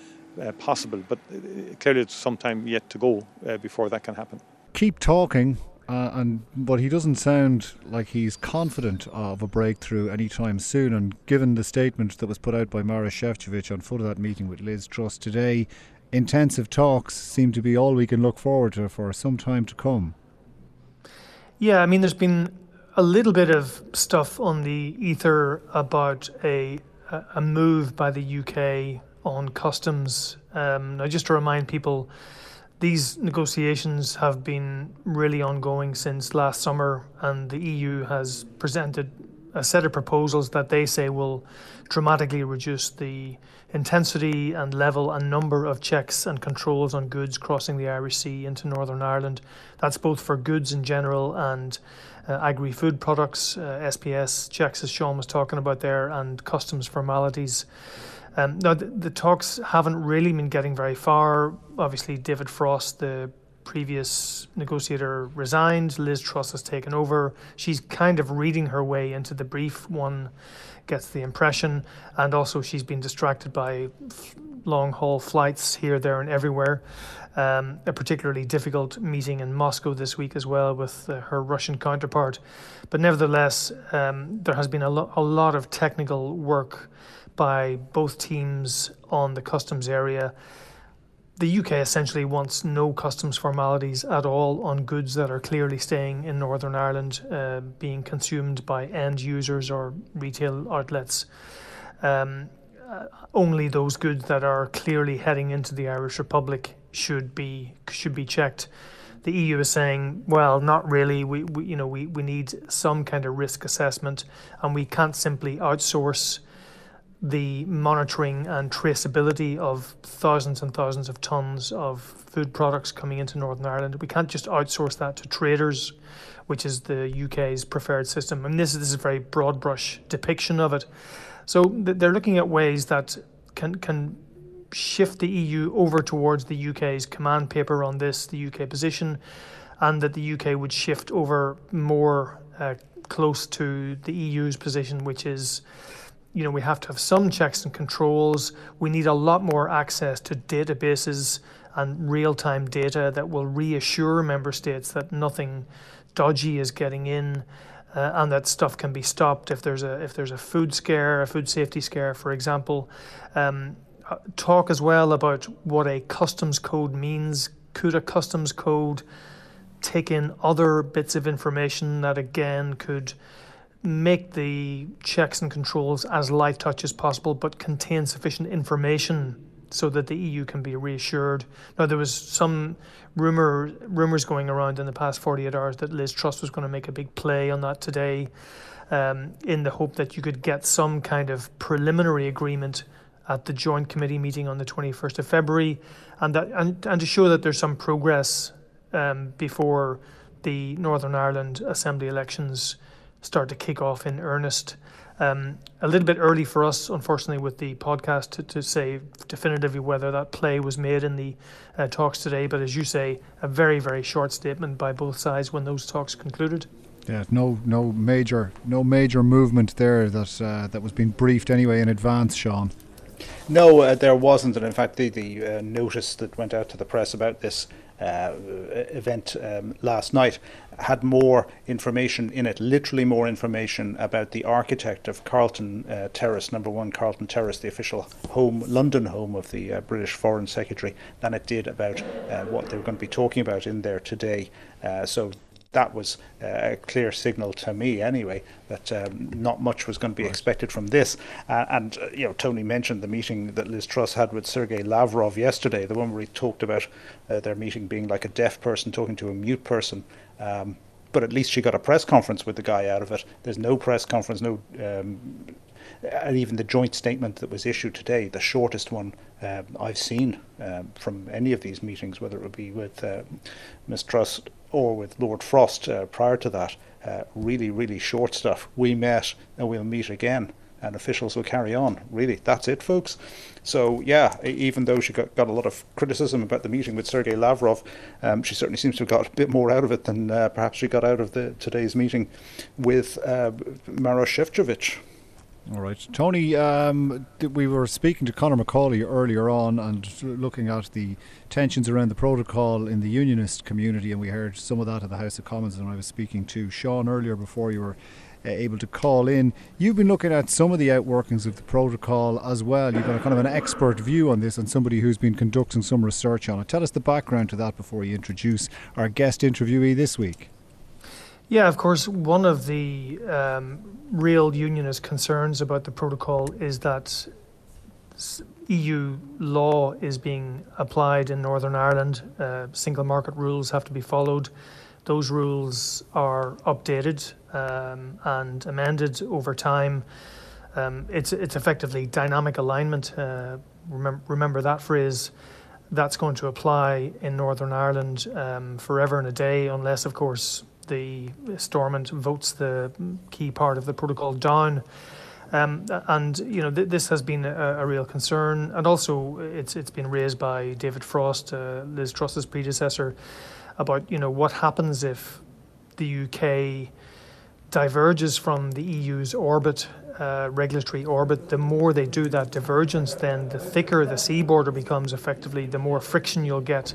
uh, possible. But uh, clearly, it's some time yet to go before that can happen.
Keep talking. and but he doesn't sound like he's confident of a breakthrough anytime soon. And given the statement that was put out by Maroš Šefčovič on foot of that meeting with Liz Truss today, intensive talks seem to be all we can look forward to for some time to come.
Yeah, I mean, there's been a little bit of stuff on the ether about a a move by the UK on customs. Um, now, just to remind people, these negotiations have been really ongoing since last summer, and the EU has presented a set of proposals that they say will dramatically reduce the intensity and level and number of checks and controls on goods crossing the Irish Sea into Northern Ireland. That's both for goods in general and uh, agri food products, uh, SPS checks, as Sean was talking about there, and customs formalities. Um, now, the, the, talks haven't really been getting very far. Obviously, David Frost, the previous negotiator, resigned. Liz Truss has taken over. She's kind of reading her way into the brief. One gets the impression. And also, she's been distracted by long haul flights here, there, and everywhere. Um, a particularly difficult meeting in Moscow this week as well with uh, her Russian counterpart. But nevertheless, um, there has been a, lo- a lot of technical work by both teams on the customs area the UK essentially wants no customs formalities at all on goods that are clearly staying in Northern Ireland, uh, being consumed by end users or retail outlets. Um, uh, only those goods that are clearly heading into the Irish Republic should be should be checked. the EU is saying, well, not really. We, we you know we, we need some kind of risk assessment, and we can't simply outsource the monitoring and traceability of thousands and thousands of tons of food products coming into Northern Ireland. We can't just outsource that to traders, which is the UK's preferred system. And this is, this is a very broad brush depiction of it. So they're looking at ways that can can shift the EU over towards the UK's command paper on this, the UK position, and that the UK would shift over more uh, close to the EU's position, which is you know, we have to have some checks and controls. We need a lot more access to databases and real time data that will reassure member states that nothing dodgy is getting in. Uh, and that stuff can be stopped if there's a if there's a food scare, a food safety scare, for example. Um, uh, talk as well about what a customs code means. Could a customs code take in other bits of information that again could make the checks and controls as light touch as possible, but contain sufficient information so that the EU can be reassured. Now, there was some rumor rumors going around in the past 48 hours that Liz Truss was going to make a big play on that today, um, in the hope that you could get some kind of preliminary agreement at the joint committee meeting on the 21st of February, and that and, and to show that there's some progress um, before the Northern Ireland Assembly elections start to kick off in earnest. Um, a little bit early for us, unfortunately, with the podcast to, to say definitively whether that play was made in the uh, talks today. But as you say, a very, very short statement by both sides when those talks concluded.
Yeah, no, no major, no major movement there that uh, that was being briefed anyway in advance, Sean.
No, uh, there wasn't, and in fact, the the uh, notice that went out to the press about this uh, event um, last night had more information in it, literally more information about the architect of Carlton uh, Terrace, number one Carlton Terrace, the official home, London home of the uh, British Foreign Secretary, than it did about uh, what they were going to be talking about in there today. Uh, so that was uh, a clear signal to me anyway that um, not much was going to be right. expected from this. Uh, and uh, you know, Tony mentioned the meeting that Liz Truss had with Sergei Lavrov yesterday, the one where he talked about uh, their meeting being like a deaf person talking to a mute person. Um, but at least she got a press conference with the guy out of it. There's no press conference, no. Um, and even the joint statement that was issued today, the shortest one um, I've seen um, from any of these meetings, whether it would be with uh, Ms. Truss or with Lord Frost uh, prior to that, uh, really, really short stuff. We met and we'll meet again, and officials will carry on. Really, that's it, folks. So, yeah, even though she got, got a lot of criticism about the meeting with Sergei Lavrov, um, she certainly seems to have got a bit more out of it than uh, perhaps she got out of the today's meeting with uh, Maroš Šefčovič.
All right, Tony. Um, we were speaking to Conor Macauley earlier on and looking at the tensions around the protocol in the unionist community, and we heard some of that at the House of Commons. And I was speaking to Sean earlier before you were uh, able to call in. You've been looking at some of the outworkings of the protocol as well. You've got a kind of an expert view on this and somebody who's been conducting some research on it. Tell us the background to that before you introduce our guest interviewee this week.
Yeah, of course, one of the um, real unionist concerns about the protocol is that EU law is being applied in Northern Ireland. Uh, single market rules have to be followed. Those rules are updated um, and amended over time. Um, it's it's effectively dynamic alignment. Uh, remember, remember that phrase. That's going to apply in Northern Ireland um, forever and a day, unless, of course, the Stormont votes the key part of the protocol down. Um, and you know th- this has been a, a, real concern, and also it's it's been raised by David Frost, uh, Liz Truss's predecessor, about you know what happens if the UK diverges from the EU's orbit, uh, regulatory orbit. The more they do that divergence, then the thicker the sea border becomes. Effectively, the more friction you'll get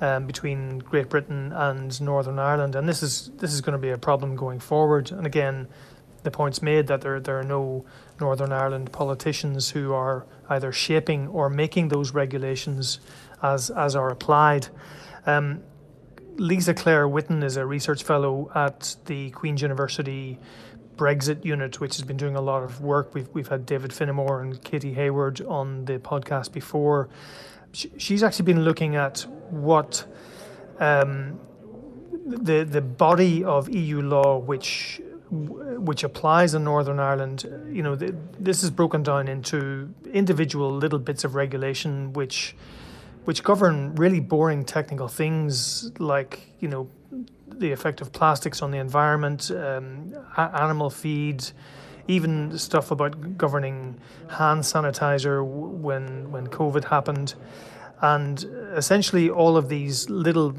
um, between Great Britain and Northern Ireland, and this is this is going to be a problem going forward. And again, the points made that there there are no Northern Ireland politicians who are either shaping or making those regulations as as are applied. Um, Lisa Claire Whitten is a research fellow at the Queen's University Brexit unit, which has been doing a lot of work. We've we've had David Phinnemore and Katie Hayward on the podcast before. She's actually been looking at what um, the the body of EU law which which applies in Northern Ireland, you know, the, this is broken down into individual little bits of regulation which which govern really boring technical things like, you know, the effect of plastics on the environment, um, animal feed, even stuff about governing hand sanitizer when when COVID happened, and essentially all of these little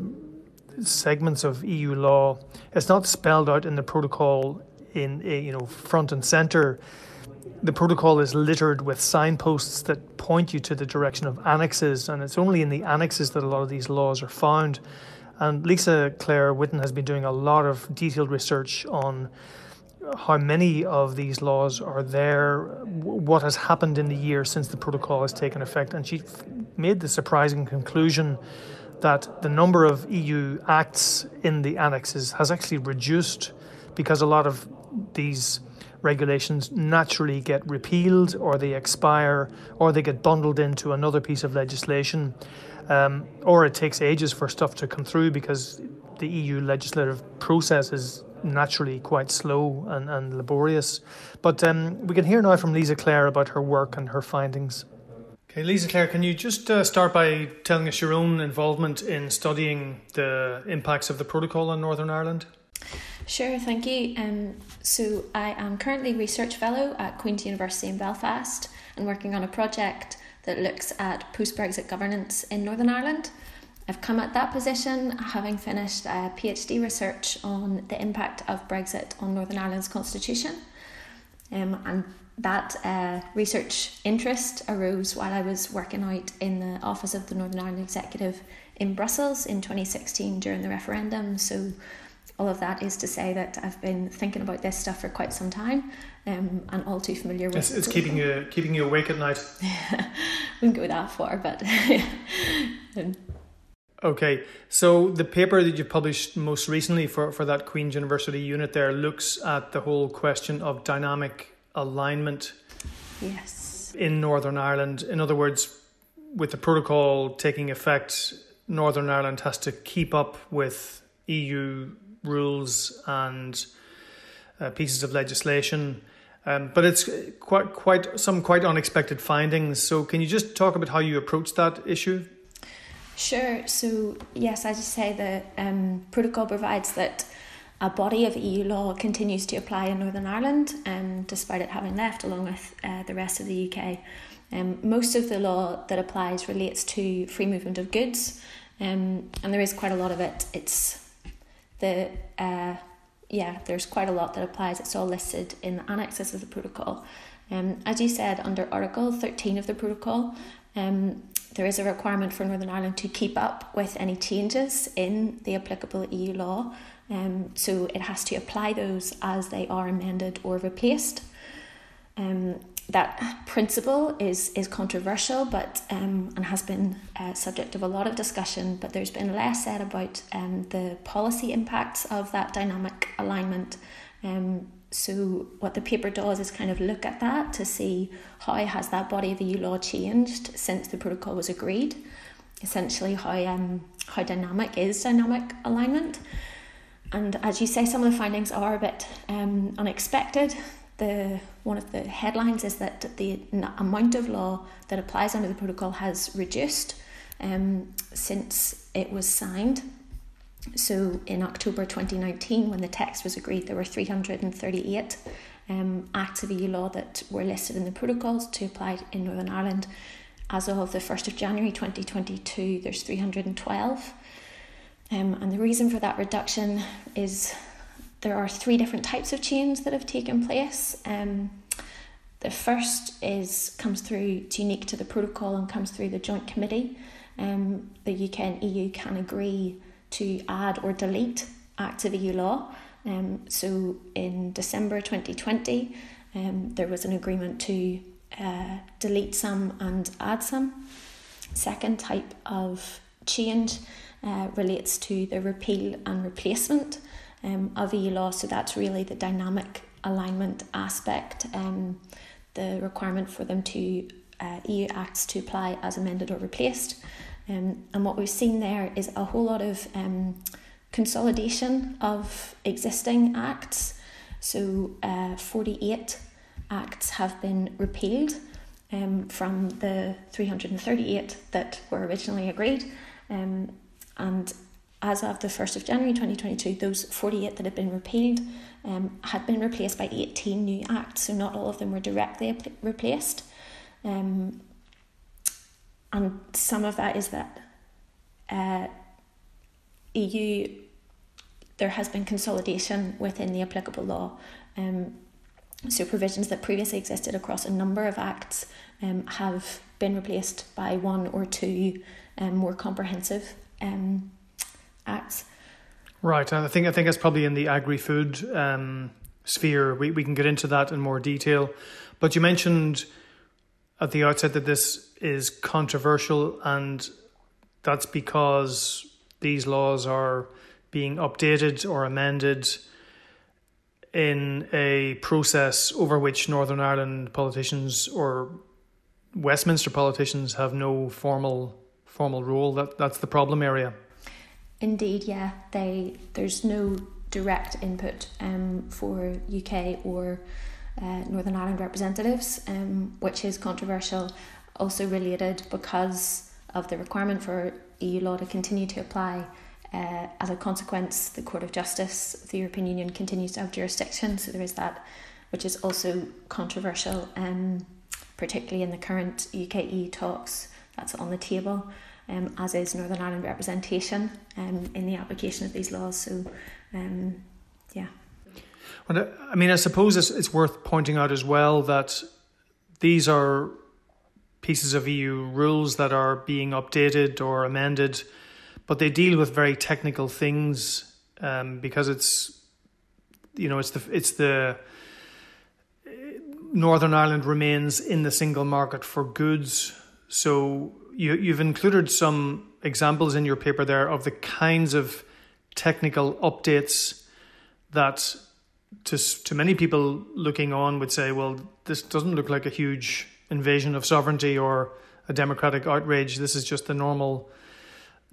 segments of EU law. It's not spelled out in the protocol in eh, you know front and center. The protocol is littered with signposts that point you to the direction of annexes, and it's only in the annexes that a lot of these laws are found. And Lisa Claire Whitten has been doing a lot of detailed research on how many of these laws are there, what has happened in the year since the protocol has taken effect, and she made the surprising conclusion that the number of EU acts in the annexes has actually reduced because a lot of these regulations naturally get repealed or they expire or they get bundled into another piece of legislation. Um, or it takes ages for stuff to come through because the EU legislative process is naturally quite slow and, and laborious. But um, we can hear now from Lisa Claire about her work and her findings. Okay, Lisa Claire, can you just uh, start by telling us your own involvement in studying the impacts of the protocol on Northern Ireland?
Sure, thank you. Um, so, I am currently Research Fellow at Queen's University in Belfast and working on a project that looks at post Brexit governance in Northern Ireland. I've come at that position having finished a PhD research on the impact of Brexit on Northern Ireland's constitution. Um, and that uh, research interest arose while I was working out in the office of the Northern Ireland Executive in Brussels in 2016 during the referendum. So, all of that is to say that I've been thinking about this stuff for quite some time um, and all too familiar with
It's, it's keeping you keeping you awake at night.
wouldn't go that far, but. um,
Okay, so the paper that you published most recently for, for that Queen's University unit there looks at the whole question of dynamic alignment
yes.
in Northern Ireland. In other words, with the protocol taking effect, Northern Ireland has to keep up with EU rules and uh, pieces of legislation. Um, but it's quite quite some quite unexpected findings. So can you just talk about how you approach that issue?
Sure. So, yes, as you say, the um, protocol provides that a body of EU law continues to apply in Northern Ireland, um, despite it having left, along with uh, the rest of the UK. Um, most of the law that applies relates to free movement of goods, um, and there is quite a lot of it. It's the uh, yeah, there's quite a lot that applies. It's all listed in the annexes of the protocol. Um, as you said, under Article 13 of the protocol, um, there is a requirement for Northern Ireland to keep up with any changes in the applicable EU law. Um, so it has to apply those as they are amended or replaced. Um, that principle is is controversial, but um, and has been uh, subject of a lot of discussion. But there's been less said about um, the policy impacts of that dynamic alignment. Um, so what the paper does is kind of look at that to see how has that body of EU law changed since the protocol was agreed. Essentially, how um how dynamic is dynamic alignment. And as you say, some of the findings are a bit um, unexpected. The one of the headlines is that the amount of law that applies under the protocol has reduced um, since it was signed. So in October 2019, when the text was agreed, there were 338 um, acts of EU law that were listed in the protocols to apply in Northern Ireland. As of the 1st of January 2022, there's 312. Um, and the reason for that reduction is there are three different types of change that have taken place. Um, the first is comes through, it's unique to the protocol and comes through the joint committee. Um, the UK and EU can agree to add or delete acts of EU law. Um, so in December 2020, um, there was an agreement to uh, delete some and add some. Second type of change uh, relates to the repeal and replacement um, of EU law. So that's really the dynamic alignment aspect, um, the requirement for them to uh, EU acts to apply as amended or replaced. Um, and what we've seen there is a whole lot of um, consolidation of existing acts. So, uh, 48 acts have been repealed um, from the 338 that were originally agreed. Um, and as of the 1st of January 2022, those 48 that had been repealed um, had been replaced by 18 new acts, so not all of them were directly replaced. Um, and some of that is that uh, EU, there has been consolidation within the applicable law. Um, so provisions that previously existed across a number of acts um, have been replaced by one or two um, more comprehensive um, acts.
Right, I think I think it's probably in the agri-food um, sphere. We we can get into that in more detail, but you mentioned at the outset that this is controversial, and that's because these laws are being updated or amended in a process over which Northern Ireland politicians or Westminster politicians have no formal formal role. That that's the problem area.
Indeed, yeah. They there's no direct input um, for UK or uh, Northern Ireland representatives, um, which is controversial. Also related because of the requirement for EU law to continue to apply. Uh, as a consequence, the Court of Justice of the European Union continues to have jurisdiction, so there is that, which is also controversial, um, particularly in the current UKE talks that's on the table um, as is Northern Ireland representation um, in the application of these laws. So, um, yeah.
Well, I mean, I suppose it's, it's worth pointing out as well that these are pieces of EU rules that are being updated or amended, but they deal with very technical things um, because it's, you know, it's the it's the Northern Ireland remains in the single market for goods, so you, you've included some examples in your paper there of the kinds of technical updates that to, to many people looking on would say, well, this doesn't look like a huge invasion of sovereignty or a democratic outrage. This is just the normal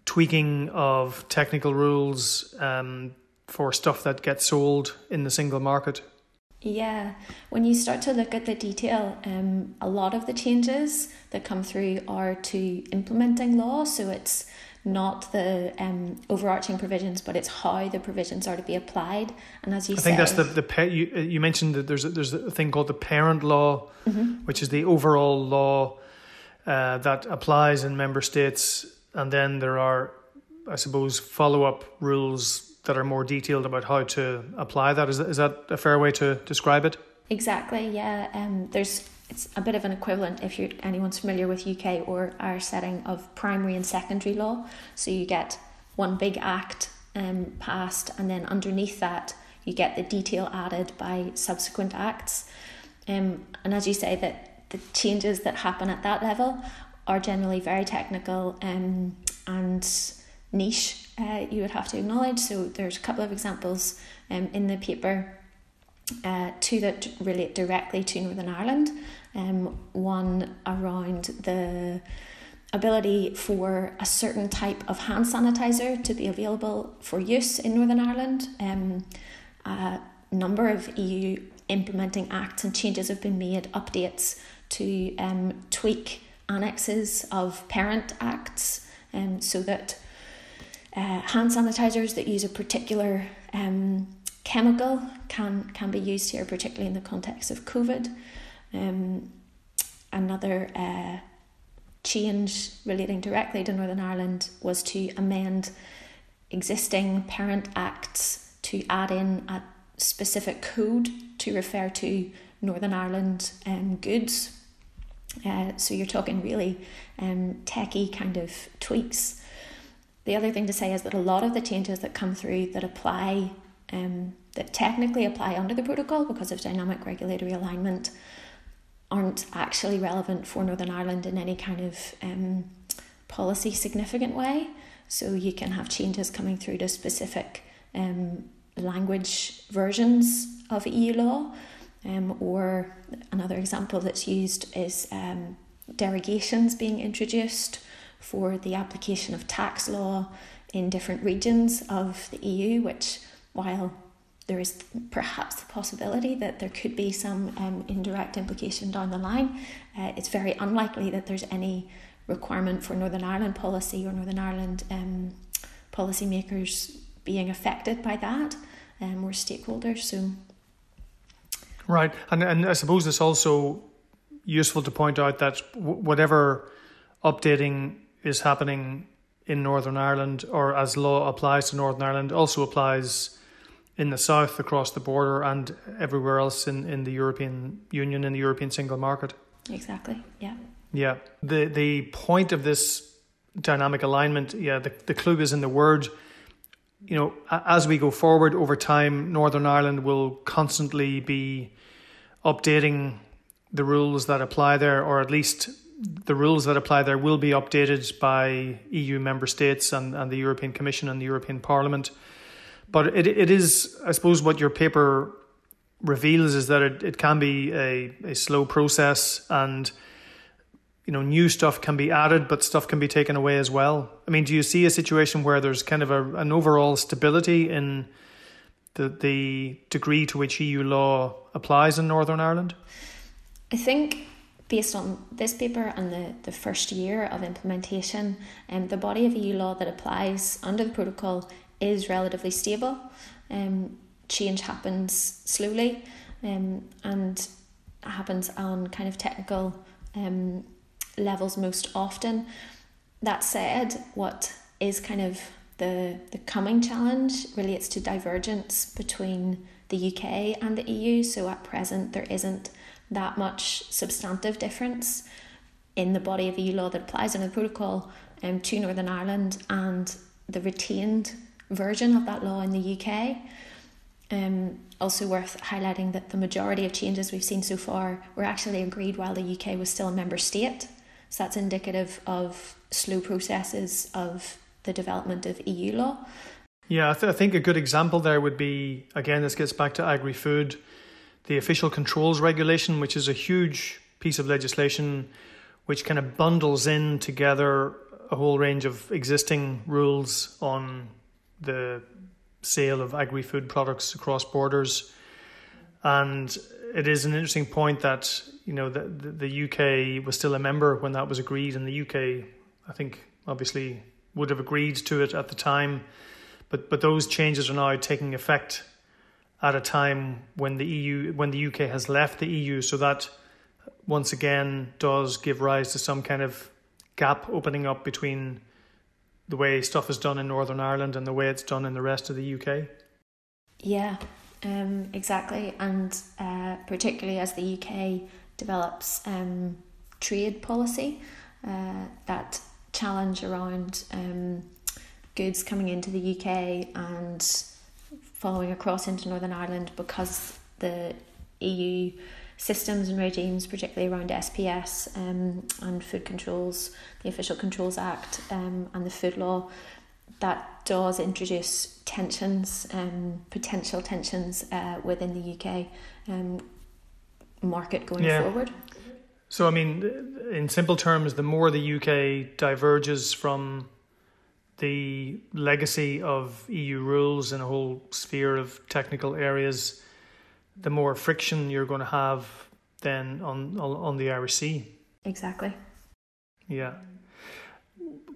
tweaking of technical rules um, for stuff that gets sold in the single market.
Yeah, when you start to look at the detail, um, a lot of the changes that come through are to implementing law. So it's not the um, overarching provisions, but it's how the provisions are to be applied. And as you, said,
I think that's the the you you mentioned that there's a, there's a thing called the parent law, mm-hmm. which is the overall law uh, that applies in member states, and then there are, I suppose, follow up rules that are more detailed about how to apply that. Is is that a fair way to describe it?
Exactly. Yeah. Um, there's it's a bit of an equivalent if you anyone's familiar with UK or our setting of primary and secondary law. So you get one big act um, passed, and then underneath that you get the detail added by subsequent acts. Um, and as you say, that the changes that happen at that level are generally very technical um, and niche, uh, you would have to acknowledge. So there's a couple of examples um, in the paper, uh, two that relate directly to Northern Ireland. Um, one around the ability for a certain type of hand sanitizer to be available for use in Northern Ireland. Um, a number of EU implementing acts and changes have been made, updates to um, tweak annexes of parent acts um, so that uh, hand sanitizers that use a particular um, chemical can can be used here, particularly in the context of COVID. Um, another uh, change relating directly to Northern Ireland was to amend existing parent acts to add in a specific code to refer to Northern Ireland um, goods. Uh, so you're talking really um, techie kind of tweaks. The other thing to say is that a lot of the changes that come through that apply, um, that technically apply under the protocol because of dynamic regulatory alignment, aren't actually relevant for Northern Ireland in any kind of um, policy significant way. So you can have changes coming through to specific um, language versions of EU law. Um, or another example that's used is um, derogations being introduced for the application of tax law in different regions of the EU, which, while there is perhaps the possibility that there could be some um, indirect implication down the line, uh, it's very unlikely that there's any requirement for Northern Ireland policy or Northern Ireland um, policymakers being affected by that um, or stakeholders. So,
right, and and I suppose it's also useful to point out that whatever updating is happening in Northern Ireland or as law applies to Northern Ireland also applies in the south across the border and everywhere else in, in the European Union in the European single market.
Exactly. Yeah.
Yeah. The the point of this dynamic alignment, yeah, the, the clue is in the word. You know, as we go forward over time, Northern Ireland will constantly be updating the rules that apply there, or at least the rules that apply there will be updated by EU member states and, and the European Commission and the European Parliament. But it, it is, I suppose, what your paper reveals is that it, it can be a, a slow process and you know new stuff can be added but stuff can be taken away as well i mean do you see a situation where there's kind of a, an overall stability in the the degree to which eu law applies in northern ireland
i think based on this paper and the, the first year of implementation um, the body of eu law that applies under the protocol is relatively stable um, change happens slowly um, and happens on kind of technical um, levels most often. That said, what is kind of the, the coming challenge relates to divergence between the UK and the EU. So at present, there isn't that much substantive difference in the body of EU law that applies under the protocol um, to Northern Ireland and the retained version of that law in the UK. Um, also worth highlighting that the majority of changes we've seen so far were actually agreed while the UK was still a member state. So that's indicative of slow processes of the development of EU law.
Yeah, I, th- I think a good example there would be again, this gets back to agri food, the official controls regulation, which is a huge piece of legislation which kind of bundles in together a whole range of existing rules on the sale of agri food products across borders. And it is an interesting point that you know the, the UK was still a member when that was agreed, and the UK, I think, obviously would have agreed to it at the time, but but those changes are now taking effect at a time when the EU when the UK has left the EU, so that once again does give rise to some kind of gap opening up between the way stuff is done in Northern Ireland and the way it's done in the rest of the UK.
Yeah, um, exactly, and uh, particularly as the UK develops um, trade policy, uh, that challenge around um, goods coming into the UK and following across into Northern Ireland because the EU systems and regimes, particularly around SPS um, and food controls, the Official Controls Act um, and the food law, that does introduce tensions, um, potential tensions uh, within the UK um, market going yeah. forward.
So, I mean, in simple terms, the more the UK diverges from the legacy of EU rules in a whole sphere of technical areas, the more friction you're going to have then on on the Irish Sea.
Exactly.
Yeah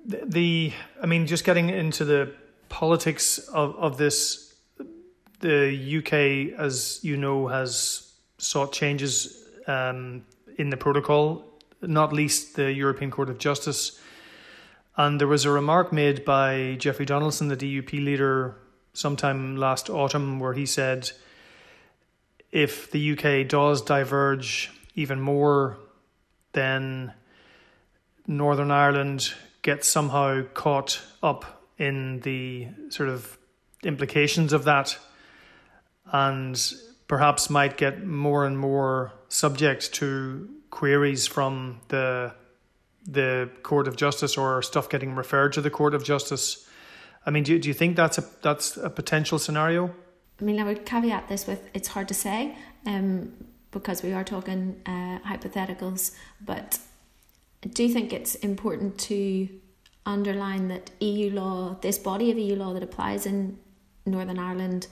the, the I mean, just getting into the politics of, of this, the UK, as you know, has sought changes um, in the protocol, not least the European Court of Justice. And there was a remark made by Jeffrey Donaldson, the DUP leader, sometime last autumn, where he said, if the UK does diverge even more, then Northern Ireland gets somehow caught up in the sort of implications of that and perhaps might get more and more subject to queries from the the court of justice or stuff getting referred to the court of justice i mean do, do you think that's a that's a potential scenario
i mean i would caveat this with it's hard to say um, because we are talking uh, hypotheticals but I do think it's important to underline that EU law, this body of EU law that applies in Northern Ireland,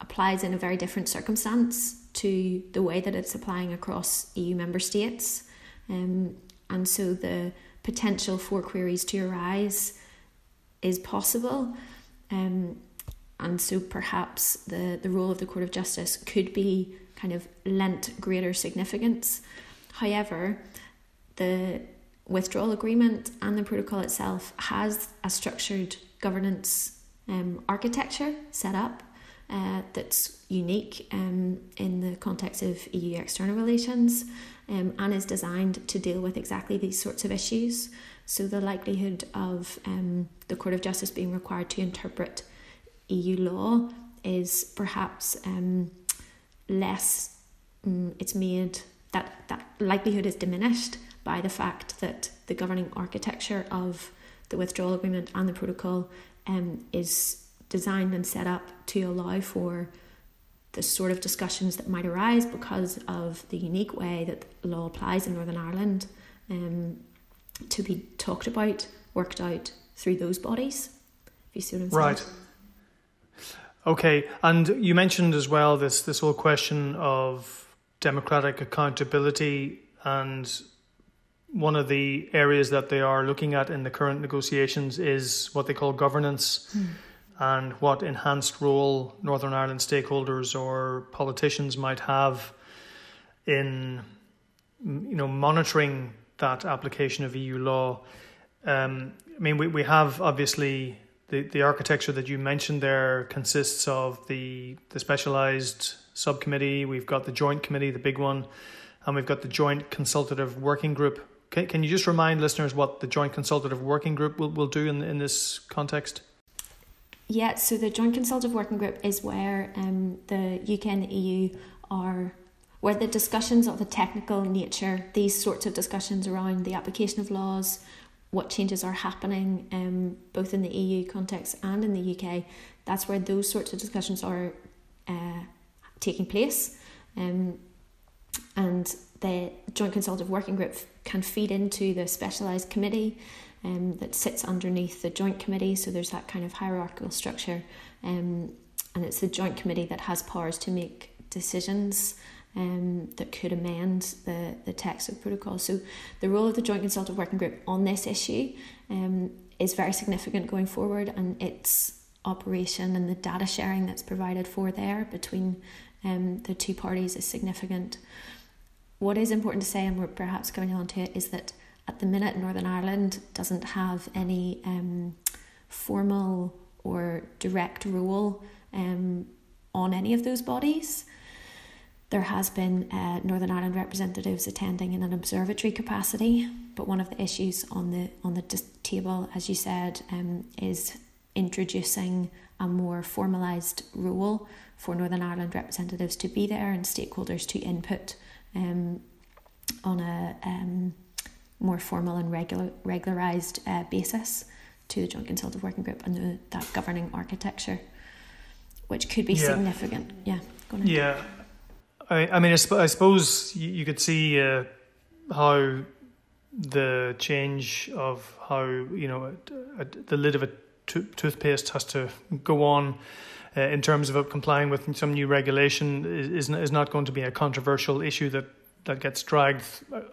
applies in a very different circumstance to the way that it's applying across EU member states. Um, and so the potential for queries to arise is possible. Um, and so perhaps the, the role of the Court of Justice could be kind of lent greater significance. However, the withdrawal agreement and the protocol itself has a structured governance um, architecture set up uh, that's unique um, in the context of EU external relations um, and is designed to deal with exactly these sorts of issues. So, the likelihood of um, the Court of Justice being required to interpret EU law is perhaps um, less, um, it's made that that likelihood is diminished by the fact that the governing architecture of the withdrawal agreement and the protocol um, is designed and set up to allow for the sort of discussions that might arise because of the unique way that law applies in Northern Ireland um, to be talked about, worked out through those bodies. If you see what I'm saying.
Right. Okay, and you mentioned as well this this whole question of democratic accountability and one of the areas that they are looking at in the current negotiations is what they call governance mm. And what enhanced role Northern Ireland stakeholders or politicians might have in you know monitoring that application of EU law. Um, I mean, we, we have obviously the, the architecture that you mentioned there consists of the the specialized subcommittee. We've got the joint committee, the big one, and we've got the joint consultative working group. Can, can you just remind listeners what the joint consultative working group will, will do in in this context?
Yeah, so the joint consultative working group is where um, the UK and the EU are where the discussions of a technical nature, these sorts of discussions around the application of laws, what changes are happening um, both in the EU context and in the UK, that's where those sorts of discussions are uh, taking place. Um, and the Joint Consultative Working Group can feed into the specialised committee um, that sits underneath the Joint Committee. So there's that kind of hierarchical structure. Um, and it's the Joint Committee that has powers to make decisions um, that could amend the, the text of protocol. So the role of the Joint Consultative Working Group on this issue um, is very significant going forward and its operation and the data sharing that's provided for there between um, the two parties is significant. What is important to say, and we're perhaps coming on to it, is that at the minute Northern Ireland doesn't have any um, formal or direct role um, on any of those bodies. There has been uh, Northern Ireland representatives attending in an observatory capacity, but one of the issues on the on the table, as you said, um, is introducing a more formalised role for Northern Ireland representatives to be there and stakeholders to input um, on a um, more formal and regular regularised uh, basis to the Joint Consultative Working Group and the, that governing architecture, which could be yeah. significant. Yeah.
Yeah. I, I mean, I, sp- I suppose you, you, could see uh, how the change of how you know a, a, the lid of a to- toothpaste has to go on uh, in terms of complying with some new regulation is, is not going to be a controversial issue that that gets dragged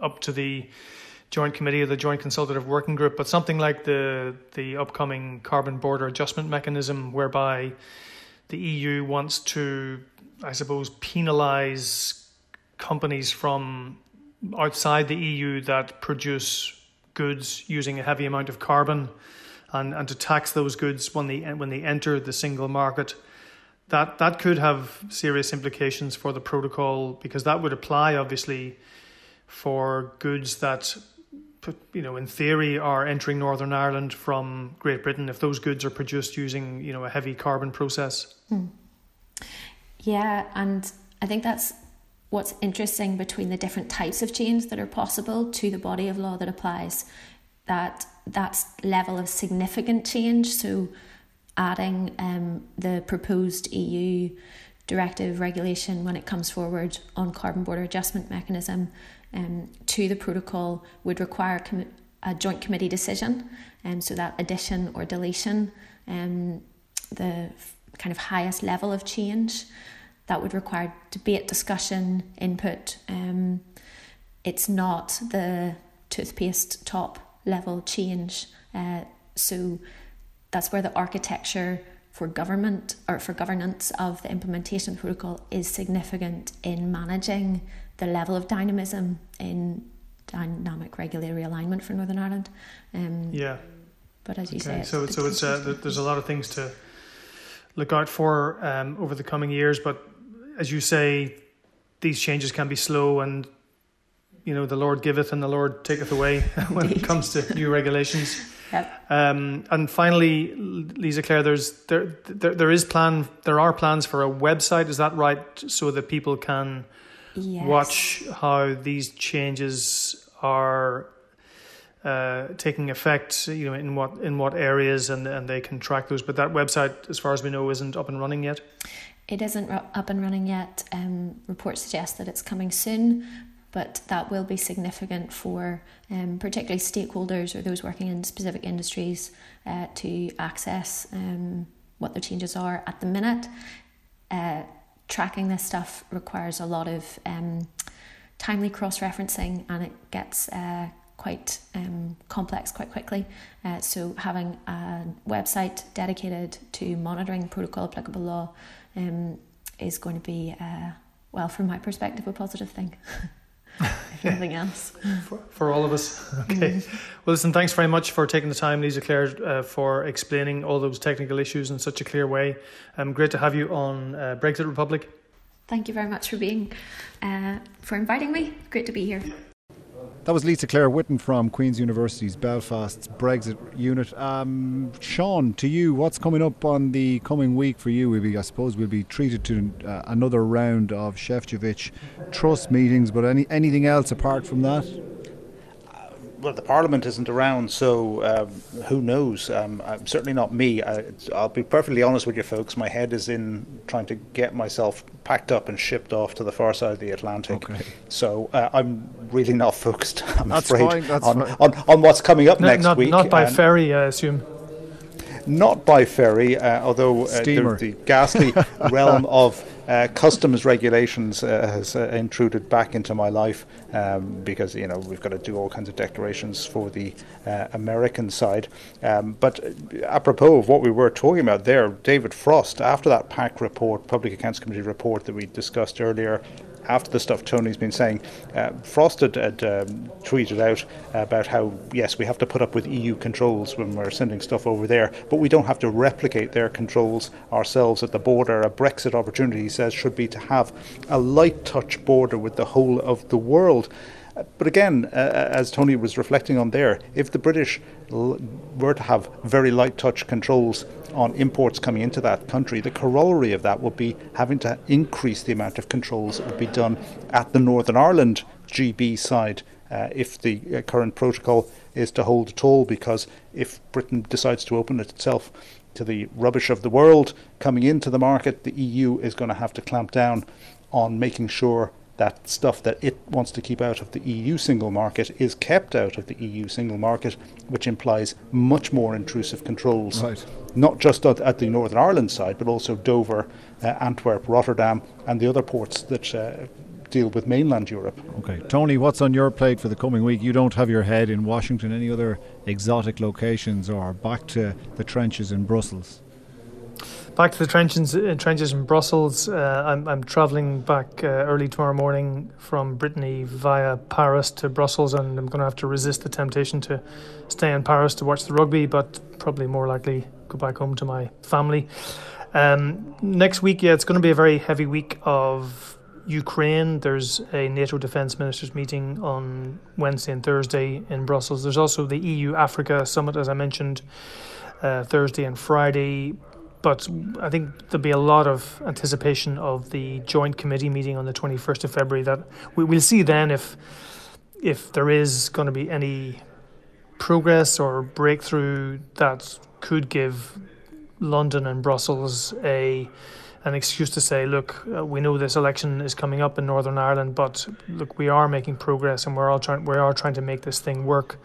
up to the joint committee or the joint consultative working group but something like the the upcoming carbon border adjustment mechanism whereby the EU wants to I suppose, penalise companies from outside the EU that produce goods using a heavy amount of carbon and, and to tax those goods when they when they enter the single market. That that could have serious implications for the protocol because that would apply obviously for goods that you know in theory are entering Northern Ireland from Great Britain if those goods are produced using you know a heavy carbon process.
Hmm. Yeah, and I think that's what's interesting between the different types of change that are possible to the body of law that applies. That that level of significant change. So, adding um, the proposed EU directive regulation when it comes forward on carbon border adjustment mechanism um, to the protocol would require com- a joint committee decision, and um, so that addition or deletion, um, the kind of highest level of change, that would require debate, discussion, input. Um, it's not the toothpaste top level change. Uh, so that's where the architecture for government or for governance of the implementation protocol is significant in managing the level of dynamism in dynamic regulatory alignment for Northern Ireland.
Um, yeah.
But as you
okay.
say,
so so it's uh, there's a lot of things to look out for um, over the coming years. But as you say, these changes can be slow, and you know the Lord giveth and the Lord taketh away when it comes to new regulations.
Yep.
Um, and finally, Lisa Claire, there's there, there there is plan there are plans for a website. Is that right? So that people can
yes.
watch how these changes are uh, taking effect. You know, in what in what areas, and and they can track those. But that website, as far as we know, isn't up and running yet.
It isn't up and running yet. Um, reports suggest that it's coming soon, but that will be significant for um, particularly stakeholders or those working in specific industries uh, to access um, what the changes are at the minute. Uh, tracking this stuff requires a lot of um, timely cross referencing and it gets uh, quite um, complex quite quickly. Uh, so, having a website dedicated to monitoring protocol applicable law um, is going to be, uh, well, from my perspective, a positive thing. if nothing else.
For, for, all of us. Okay. Mm-hmm. Well, listen, thanks very much for taking the time, Lisa Claire, uh, for explaining all those technical issues in such a clear way. Um, great to have you on uh, Brexit Republic.
Thank you very much for being, uh, for inviting me. Great to be here.
That was Lisa Claire Whitten from Queen's University's Belfast's Brexit unit. Um, Sean, to you, what's coming up on the coming week for you? We'll be, I suppose we'll be treated to uh, another round of Šefčovič Truss meetings, but any anything else apart from that?
Well, the Parliament isn't around, so um, who knows? Um, certainly not me. I, will be perfectly honest with you, folks. My head is in trying to get myself packed up and shipped off to the far side of the Atlantic.
Okay.
So uh, I'm really not focused. I'm
that's
afraid
fine,
on, on, on what's coming up
no,
next
not,
week.
Not by ferry, I assume.
Not by ferry, uh, although uh, the, the ghastly realm of uh, customs regulations uh, has uh, intruded back into my life um, because you know we've got to do all kinds of declarations for the uh, American side. Um, but apropos of what we were talking about there, David Frost, after that PAC report, Public Accounts Committee report that we discussed earlier, after the stuff Tony's been saying, uh, Frost had, had um, tweeted out about how, yes, we have to put up with EU controls when we're sending stuff over there, but we don't have to replicate their controls ourselves at the border. A Brexit opportunity, he says, should be to have a light touch border with the whole of the world. But again, uh, as Tony was reflecting on there, if the British were to have very light touch controls on imports coming into that country, the corollary of that would be having to increase the amount of controls that would be done at the Northern Ireland GB side uh, if the uh, current protocol is to hold at all, because if Britain decides to open it itself to the rubbish of the world coming into the market, the EU is going to have to clamp down on making sure that stuff that it wants to keep out of the EU single market is kept out of the EU single market, which implies much more intrusive controls,
right.
not just at, at, the Northern Ireland side, but also Dover, uh, Antwerp, Rotterdam, and the other ports that uh, deal with mainland Europe.
Okay, Tony, what's on your plate for the coming week? You don't have your head in Washington, any other exotic locations, or back to the trenches in Brussels?
Back to the trenches, uh, trenches in Brussels. Uh, I'm, I'm travelling back uh, early tomorrow morning from Brittany via Paris to Brussels, and I'm going to have to resist the temptation to stay in Paris to watch the rugby, but probably more likely go back home to my family. Um, next week, yeah, it's going to be a very heavy week of Ukraine. There's a NATO defence ministers meeting on Wednesday and Thursday in Brussels. There's also the EU Africa summit, as I mentioned, uh, Thursday and Friday but I think there'll be a lot of anticipation of the joint committee meeting on the 21st of February. That we, will see then if if there is going to be any progress or breakthrough that could give London and Brussels a an excuse to say, look, uh, we know this election is coming up in Northern Ireland, but look, we are making progress and we're all trying we are trying to make this thing work.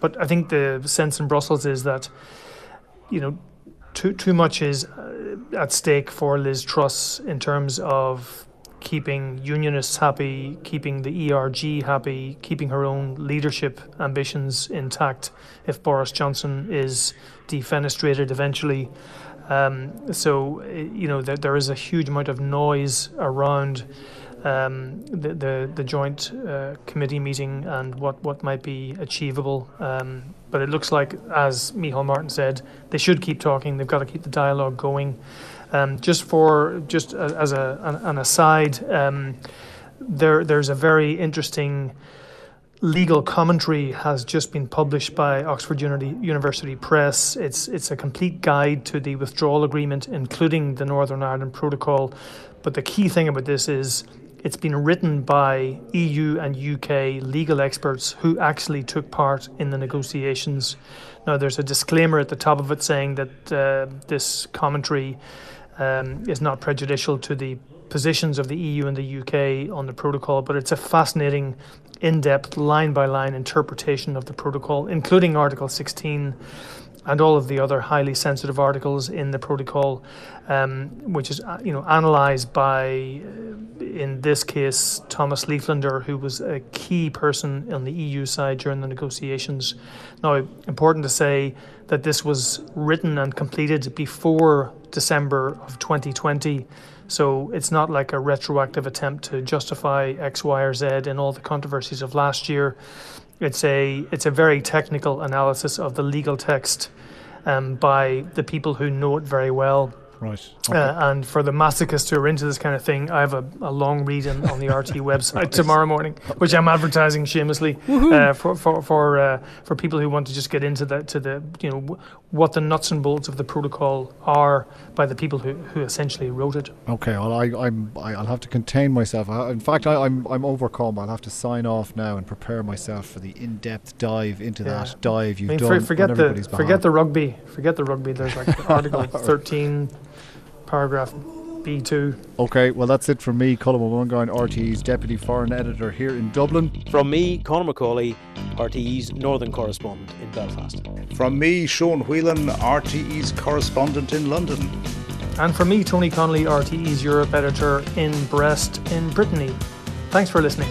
But I think the sense in Brussels is that, you know, too too much is uh, at stake for Liz Truss in terms of keeping unionists happy, keeping the ERG happy, keeping her own leadership ambitions intact if Boris Johnson is defenestrated eventually. Um, so, you know, there, there is a huge amount of noise around um, the, the, the joint uh, committee meeting and what, what might be achievable. Um, but it looks like, as Micheál Martin said, they should keep talking. They've got to keep the dialogue going. Um, just for just as a, an, an aside, um, there there's a very interesting legal commentary has just been published by Oxford University Press. It's it's a complete guide to the withdrawal agreement, including the Northern Ireland Protocol. But the key thing about this is it's been written by EU and UK legal experts who actually took part in the negotiations. Now, there's a disclaimer at the top of it saying that uh, this commentary um, is not prejudicial to the positions of the EU and the UK on the protocol, but it's a fascinating, in depth, line by line interpretation of the protocol, including Article 16 and all of the other highly sensitive articles in the protocol, um, which is uh, you know analysed by, uh, in this case, Thomas Lieflander, who was a key person on the EU side during the negotiations. Now, important to say that this was written and completed before December of 2020. So it's not like a retroactive attempt to justify X, Y, or Z in all the controversies of last year. It's a it's a very technical analysis of the legal text um, by the people who know it very well.
Right.
Okay. Uh, and for the masochists who are into this kind of thing, I have a, a long read in, on the RT website tomorrow morning, which I'm advertising shamelessly uh, for for for, uh, for people who want to just get into the to the you know w- what the nuts and bolts of the protocol are by the people who, who essentially wrote it.
Okay, well, I, I'm I, will have to contain myself. I, in fact, I, am I'm, I'm overcome. I'll have to sign off now and prepare myself for the in-depth dive into yeah. that dive you've I mean, done.
forget the forget the rugby. Forget the rugby. There's like Article 13 paragraph B2.
Okay, well, that's it from me, Colm Ó Mongáin, RTE's Deputy Foreign Editor here in Dublin.
From me, Conor Macauley, RTE's Northern Correspondent in Belfast.
From me, Sean Whelan, RTE's Correspondent in London.
And from me, Tony Connolly, RTE's Europe Editor in Brest, in Brittany. Thanks for listening.